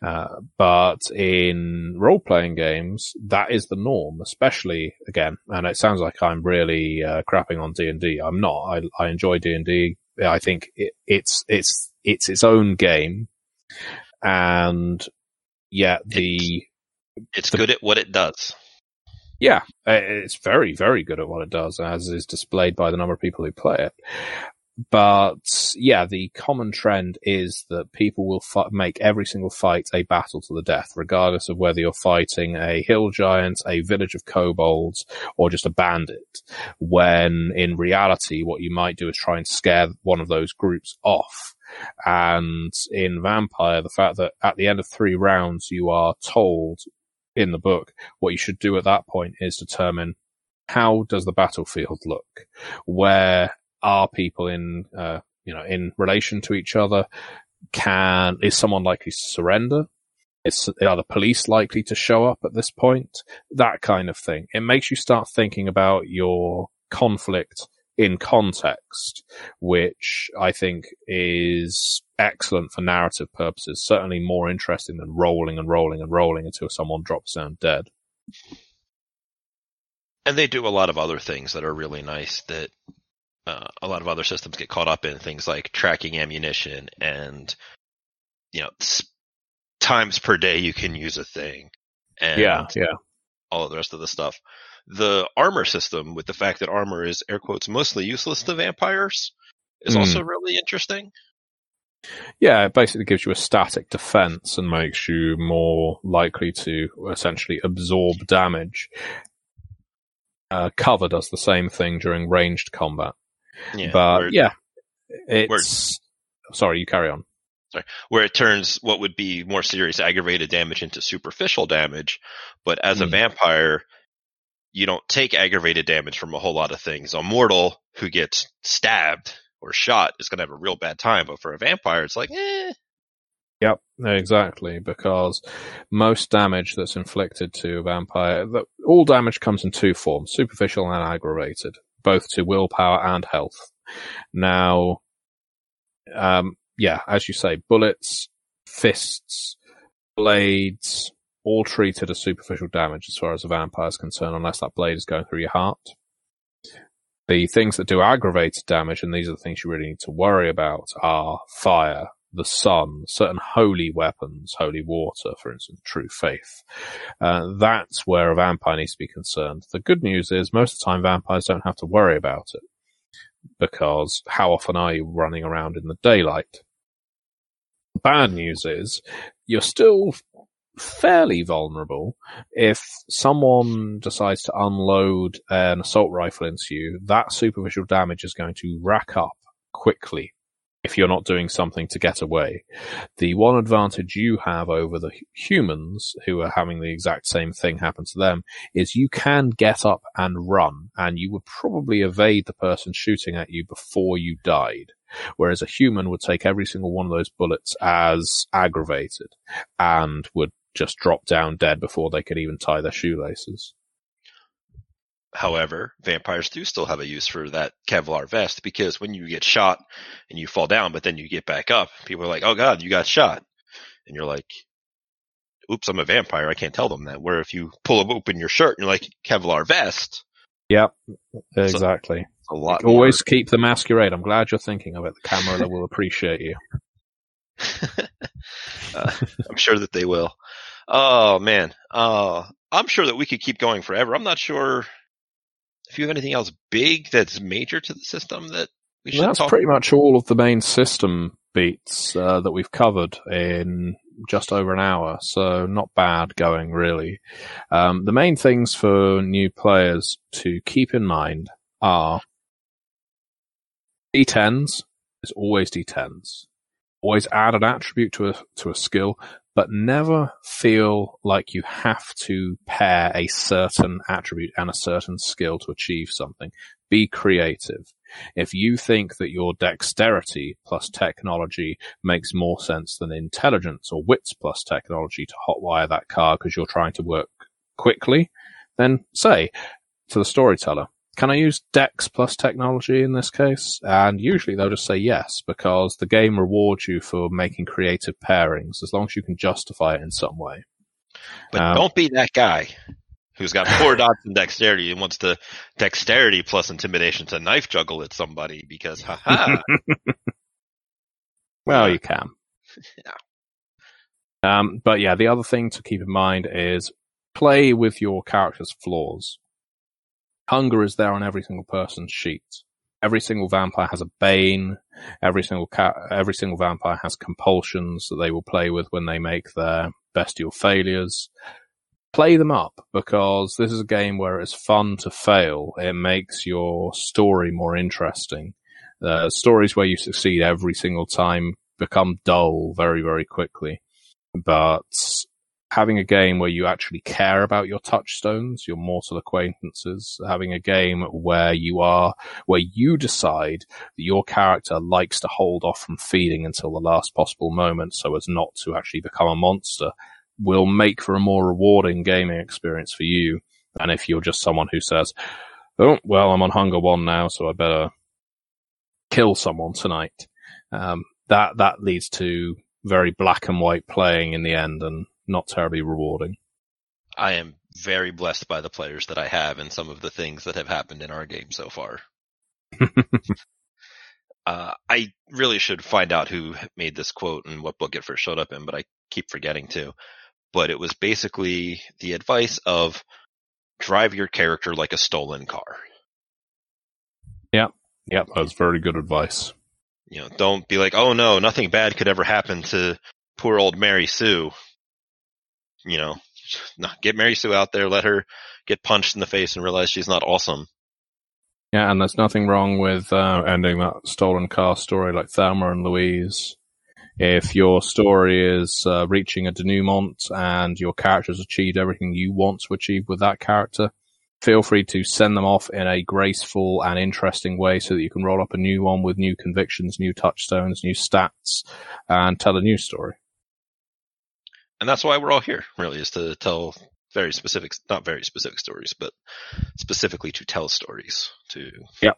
Uh, but in role playing games, that is the norm, especially again, and it sounds like I'm really uh, crapping on D and D. I'm not. I, I enjoy D and D. I think it, it's, it's, it's its own game. And yet the, it's, it's the, good at what it does. Yeah, uh, it's very, very good at what it does, as is displayed by the number of people who play it. But yeah, the common trend is that people will make every single fight a battle to the death, regardless of whether you're fighting a hill giant, a village of kobolds, or just a bandit. When in reality, what you might do is try and scare one of those groups off. And in Vampire, the fact that at the end of three rounds, you are told in the book, what you should do at that point is determine how does the battlefield look? Where are people in, uh, you know, in relation to each other? Can, is someone likely to surrender? Is, are the police likely to show up at this point? That kind of thing. It makes you start thinking about your conflict in context, which I think is excellent for narrative purposes. Certainly more interesting than rolling and rolling and rolling until someone drops down dead. And they do a lot of other things that are really nice that uh, a lot of other systems get caught up in things like tracking ammunition and you know times per day you can use a thing and yeah yeah all of the rest of the stuff the armor system with the fact that armor is air quotes mostly useless to vampires is mm. also really interesting. Yeah, it basically gives you a static defense and makes you more likely to essentially absorb damage. Uh, cover does the same thing during ranged combat. Yeah, but yeah, it's sorry, you carry on. Sorry, where it turns what would be more serious aggravated damage into superficial damage, but as mm. a hmm. vampire, you don't take aggravated damage from a whole lot of things. A mortal who gets stabbed or shot is going to have a real bad time, but for a vampire, it's like, eh. Yep, exactly. Because most damage that's inflicted to a vampire, all damage comes in two forms: superficial and aggravated, both to willpower and health. Now, um, yeah, as you say, bullets, fists, blades, all treated as superficial damage as far as a vampire is concerned, unless that blade is going through your heart. The things that do aggravated damage, and these are the things you really need to worry about, are fire, the sun, certain holy weapons, holy water, for instance, true faith. Uh, that's where a vampire needs to be concerned. The good news is most of the time vampires don't have to worry about it because how often are you running around in the daylight? bad news is you're still fairly vulnerable. If someone decides to unload an assault rifle into you, that superficial damage is going to rack up quickly if you're not doing something to get away. The one advantage you have over the humans who are having the exact same thing happen to them is you can get up and run and you would probably evade the person shooting at you before you died. Whereas a human would take every single one of those bullets as aggravated and would just drop down dead before they could even tie their shoelaces. However, vampires do still have a use for that Kevlar vest because when you get shot and you fall down, but then you get back up, people are like, "Oh God, you got shot," and you're like, "Oops, I'm a vampire. I can't tell them that." Where if you pull open your shirt and you're like Kevlar vest, yep, exactly. a lot. Always more. keep the masquerade. I'm glad you're thinking of it. The camera will appreciate you. uh, I'm sure that they will. Oh man, uh, I'm sure that we could keep going forever. I'm not sure if you have anything else big that's major to the system that we should That's talk pretty much all of the main system beats uh, that we've covered in just over an hour, so not bad going really. Um, the main things for new players to keep in mind are D10s is always D10s. Always add an attribute to a to a skill but never feel like you have to pair a certain attribute and a certain skill to achieve something. Be creative. If you think that your dexterity plus technology makes more sense than intelligence or wits plus technology to hotwire that car because you're trying to work quickly, then say to the storyteller, can I use Dex plus technology in this case? And usually they'll just say yes, because the game rewards you for making creative pairings, as long as you can justify it in some way. But um, don't be that guy who's got four dots in dexterity and wants to dexterity plus intimidation to knife juggle at somebody because haha. well, you can. yeah. Um, but yeah, the other thing to keep in mind is play with your character's flaws. Hunger is there on every single person's sheet. Every single vampire has a bane. Every single cat, every single vampire has compulsions that they will play with when they make their bestial failures. Play them up because this is a game where it's fun to fail. It makes your story more interesting. Uh, stories where you succeed every single time become dull very, very quickly. But having a game where you actually care about your touchstones, your mortal acquaintances, having a game where you are, where you decide that your character likes to hold off from feeding until the last possible moment so as not to actually become a monster will make for a more rewarding gaming experience for you than if you're just someone who says, Oh, well, I'm on hunger one now, so I better kill someone tonight. Um, that, that leads to very black and white playing in the end and not terribly rewarding. I am very blessed by the players that I have and some of the things that have happened in our game so far. uh, I really should find out who made this quote and what book it first showed up in, but I keep forgetting to. But it was basically the advice of drive your character like a stolen car. Yep. Yep. That was very good advice. You know, don't be like, oh no, nothing bad could ever happen to poor old Mary Sue you know, get Mary Sue out there, let her get punched in the face and realize she's not awesome. Yeah, and there's nothing wrong with uh, ending that stolen car story like Thelma and Louise. If your story is uh, reaching a denouement and your character has achieved everything you want to achieve with that character, feel free to send them off in a graceful and interesting way so that you can roll up a new one with new convictions, new touchstones, new stats, and tell a new story and that's why we're all here really is to tell very specific not very specific stories but specifically to tell stories to yeah.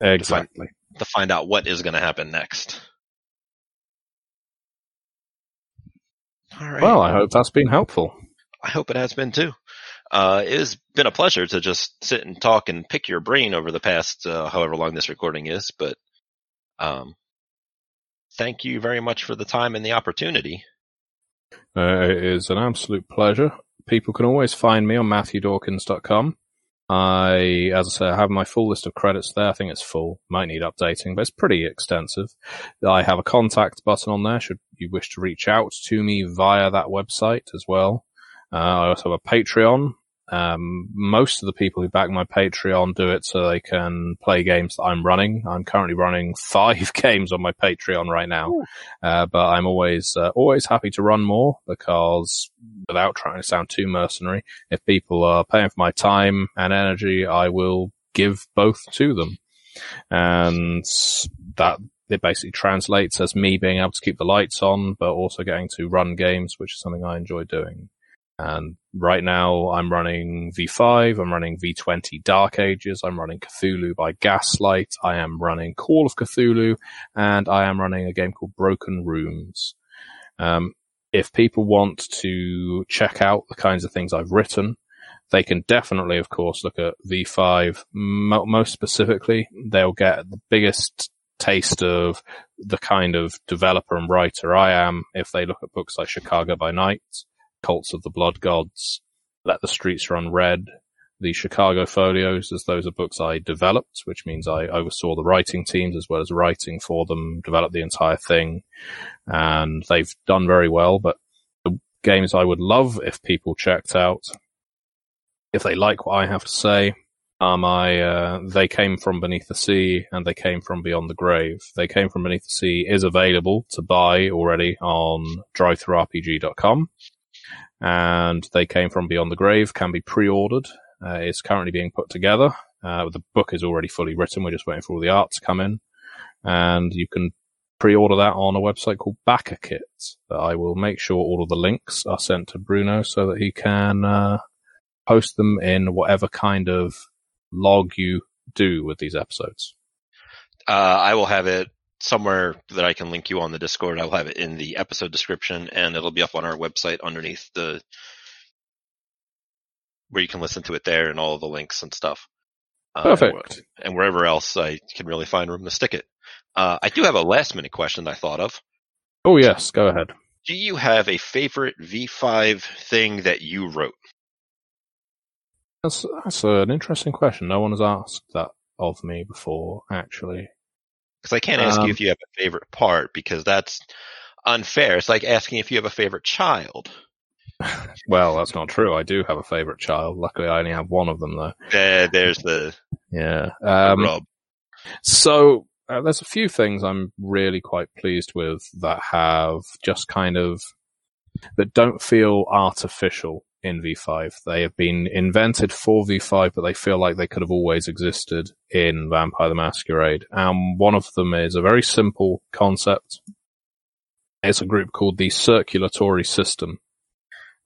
exactly to find, to find out what is going to happen next. All right. Well i hope that's been helpful. I hope it has been too. Uh, it has been a pleasure to just sit and talk and pick your brain over the past uh, however long this recording is but um, thank you very much for the time and the opportunity uh, it is an absolute pleasure. People can always find me on MatthewDawkins.com. I, as I say, I have my full list of credits there. I think it's full. Might need updating, but it's pretty extensive. I have a contact button on there should you wish to reach out to me via that website as well. Uh, I also have a Patreon. Um, most of the people who back my Patreon do it so they can play games that I'm running. I'm currently running five games on my Patreon right now, uh, but I'm always uh, always happy to run more because without trying to sound too mercenary, if people are paying for my time and energy, I will give both to them, and that it basically translates as me being able to keep the lights on, but also getting to run games, which is something I enjoy doing. And right now I'm running V5, I'm running V20 Dark Ages, I'm running Cthulhu by Gaslight, I am running Call of Cthulhu, and I am running a game called Broken Rooms. Um, if people want to check out the kinds of things I've written, they can definitely, of course, look at V5. most specifically, they'll get the biggest taste of the kind of developer and writer I am if they look at books like Chicago by Night, Cults of the Blood Gods, Let the Streets Run Red, the Chicago Folios, as those are books I developed, which means I oversaw the writing teams as well as writing for them, developed the entire thing, and they've done very well. But the games I would love if people checked out, if they like what I have to say, um, I, uh, they came from beneath the sea and they came from beyond the grave. They came from beneath the sea is available to buy already on drivethrurpg.com and they came from beyond the grave can be pre-ordered. Uh, it's currently being put together. Uh, the book is already fully written. We're just waiting for all the art to come in and you can pre-order that on a website called BackerKit. I will make sure all of the links are sent to Bruno so that he can, uh, post them in whatever kind of log you do with these episodes? Uh, I will have it somewhere that I can link you on the Discord. I'll have it in the episode description and it'll be up on our website underneath the where you can listen to it there and all the links and stuff. Uh, Perfect. And wherever else I can really find room to stick it. Uh, I do have a last minute question I thought of. Oh yes, go ahead. Do you have a favorite V5 thing that you wrote? That's that's an interesting question. No one has asked that of me before, actually. Because I can't ask um, you if you have a favorite part because that's unfair. It's like asking if you have a favorite child. well, that's not true. I do have a favorite child. Luckily, I only have one of them, though. There, there's the yeah. Um, the so uh, there's a few things I'm really quite pleased with that have just kind of that don't feel artificial in V5. They have been invented for V5, but they feel like they could have always existed in Vampire the Masquerade. And one of them is a very simple concept. It's a group called the Circulatory System.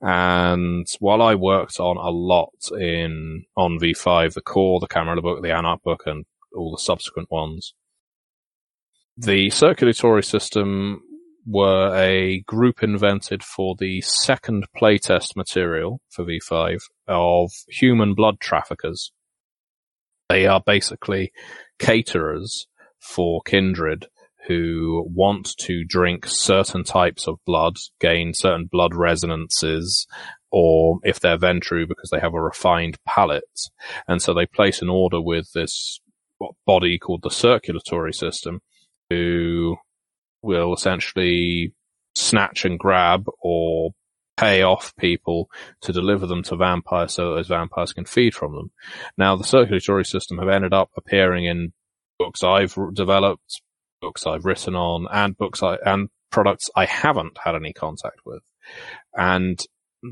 And while I worked on a lot in, on V5, the core, the Camarilla book, the Anarch book, and all the subsequent ones, the circulatory system were a group invented for the second playtest material for V5 of human blood traffickers. They are basically caterers for Kindred who want to drink certain types of blood, gain certain blood resonances, or if they're Ventrue because they have a refined palate. And so they place an order with this body called the circulatory system who will essentially snatch and grab or pay off people to deliver them to vampires so those vampires can feed from them. Now, the circulatory system have ended up appearing in books I've developed, books I've written on, and books I, and products I haven't had any contact with. And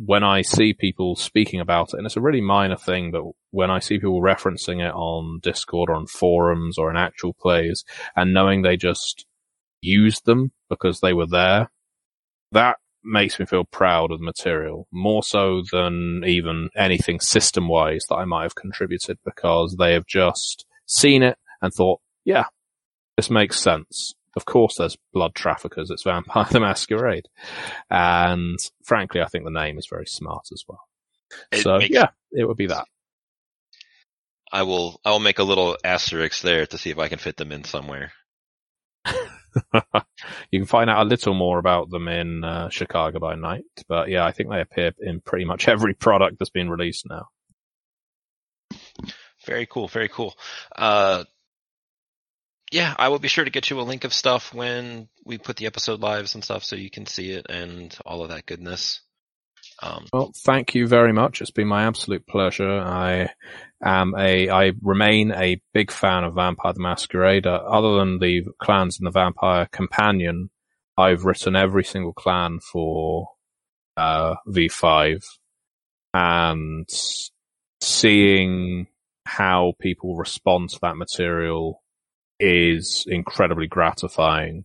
when I see people speaking about it, and it's a really minor thing, but when I see people referencing it on Discord or on forums or in actual plays and knowing they just used them because they were there. That makes me feel proud of the material more so than even anything system wise that I might have contributed because they have just seen it and thought, yeah, this makes sense. Of course there's blood traffickers. It's Vampire the Masquerade. And frankly, I think the name is very smart as well. It so makes- yeah, it would be that. I will, I will make a little asterisk there to see if I can fit them in somewhere. you can find out a little more about them in uh, Chicago by Night, but yeah, I think they appear in pretty much every product that's been released now. Very cool, very cool. Uh, yeah, I will be sure to get you a link of stuff when we put the episode lives and stuff so you can see it and all of that goodness. Um, Well, thank you very much. It's been my absolute pleasure. I am a, I remain a big fan of Vampire the Masquerade. Uh, other than the clans in the Vampire Companion, I've written every single clan for uh, V5, and seeing how people respond to that material is incredibly gratifying.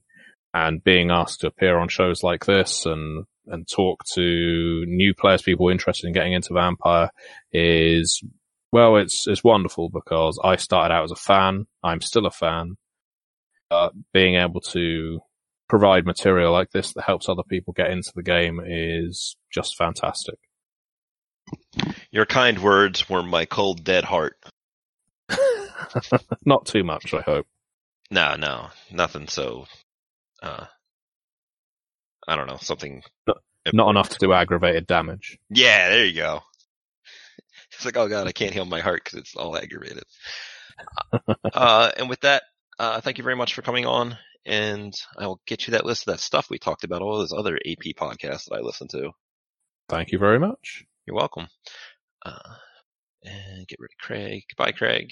And being asked to appear on shows like this and and talk to new players, people interested in getting into Vampire is, well, it's, it's wonderful because I started out as a fan. I'm still a fan. Uh, being able to provide material like this that helps other people get into the game is just fantastic. your kind words were my cold, dead heart. Not too much, I hope. No, no, nothing so, uh, I don't know, something. Not enough to do aggravated damage. Yeah, there you go. It's like, oh god, I can't heal my heart because it's all aggravated. uh, and with that, uh, thank you very much for coming on, and I will get you that list of that stuff we talked about, all those other AP podcasts that I listen to. Thank you very much. You're welcome. Uh, and get rid of Craig. Goodbye, Craig.